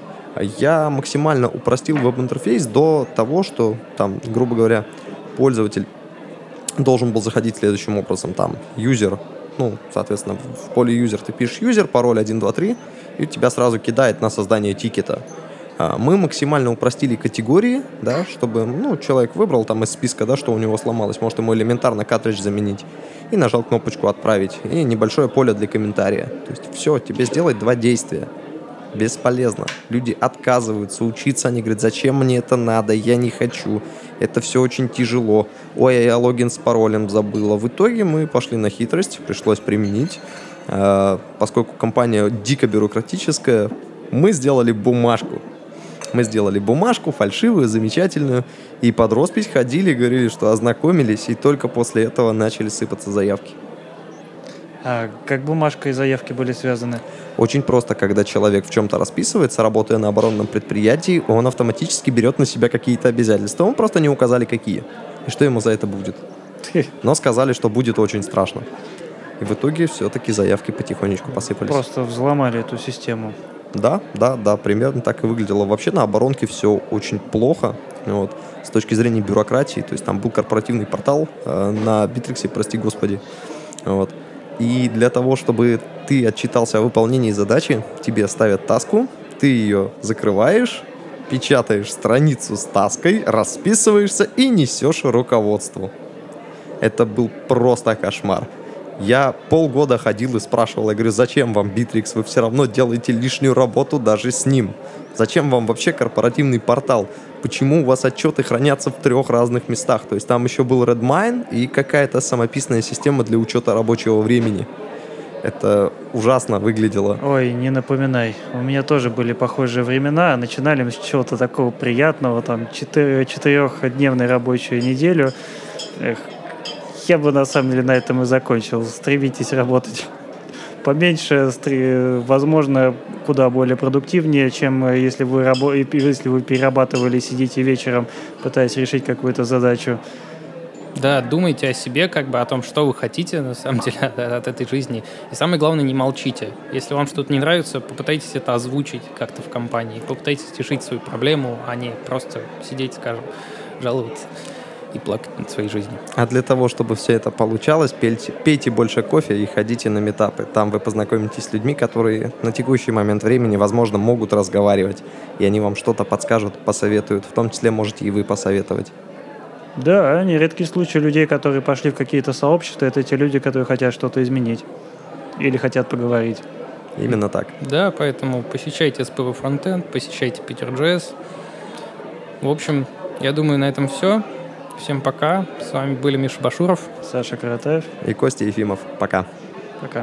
Я максимально упростил веб-интерфейс до того, что там, грубо говоря, пользователь должен был заходить следующим образом. Там, юзер, ну, соответственно, в поле юзер ты пишешь юзер, пароль 123, и тебя сразу кидает на создание тикета. А, Мы максимально упростили категории, да, чтобы ну, человек выбрал там из списка, да, что у него сломалось, может ему элементарно картридж заменить, и нажал кнопочку «Отправить», и небольшое поле для комментария. То есть все, тебе сделать два действия. Бесполезно. Люди отказываются учиться, они говорят, зачем мне это надо, я не хочу, это все очень тяжело. Ой, а я логин с паролем забыла. В итоге мы пошли на хитрость, пришлось применить. Э, Поскольку компания дико бюрократическая, мы сделали бумажку. Мы сделали бумажку, фальшивую, замечательную, и под роспись ходили, говорили, что ознакомились, и только после этого начали сыпаться заявки. А как бумажка и заявки были связаны? Очень просто, когда человек в чем-то расписывается, работая на оборонном предприятии, он автоматически берет на себя какие-то обязательства. Он просто не указали, какие. И что ему за это будет. Но сказали, что будет очень страшно. И в итоге все-таки заявки потихонечку посыпались. Просто взломали эту систему. Да, да, да, примерно так и выглядело. Вообще на оборонке все очень плохо. Вот. С точки зрения бюрократии, то есть там был корпоративный портал э, на Битриксе, прости господи. Вот. И для того, чтобы ты отчитался о выполнении задачи, тебе ставят таску, ты ее закрываешь, печатаешь страницу с таской, расписываешься и несешь руководству. Это был просто кошмар. Я полгода ходил и спрашивал, я говорю, зачем вам Битрикс? Вы все равно делаете лишнюю работу даже с ним. Зачем вам вообще корпоративный портал? Почему у вас отчеты хранятся в трех разных местах? То есть там еще был Redmine и какая-то самописная система для учета рабочего времени. Это ужасно выглядело. Ой, не напоминай. У меня тоже были похожие времена. Начинали мы с чего-то такого приятного, там, четыре- четырехдневной рабочую неделю. Эх, я бы на самом деле на этом и закончил. Стремитесь работать поменьше, возможно, куда более продуктивнее, чем э, если вы, рабо- если вы перерабатывали, сидите вечером, пытаясь решить какую-то задачу. Да, думайте о себе, как бы о том, что вы хотите на самом деле от, от этой жизни. И самое главное, не молчите. Если вам что-то не нравится, попытайтесь это озвучить как-то в компании. Попытайтесь решить свою проблему, а не просто сидеть, скажем, жаловаться и плакать над своей жизнью. А для того, чтобы все это получалось, пейте, пейте больше кофе и ходите на метапы. Там вы познакомитесь с людьми, которые на текущий момент времени, возможно, могут разговаривать. И они вам что-то подскажут, посоветуют. В том числе можете и вы посоветовать. Да, нередкий случай людей, которые пошли в какие-то сообщества, это те люди, которые хотят что-то изменить или хотят поговорить. Именно так. Да, поэтому посещайте SPV Frontend, посещайте Питер.js. В общем, я думаю, на этом все. Всем пока. С вами были Миша Башуров. Саша Каратаев. И Костя Ефимов. Пока.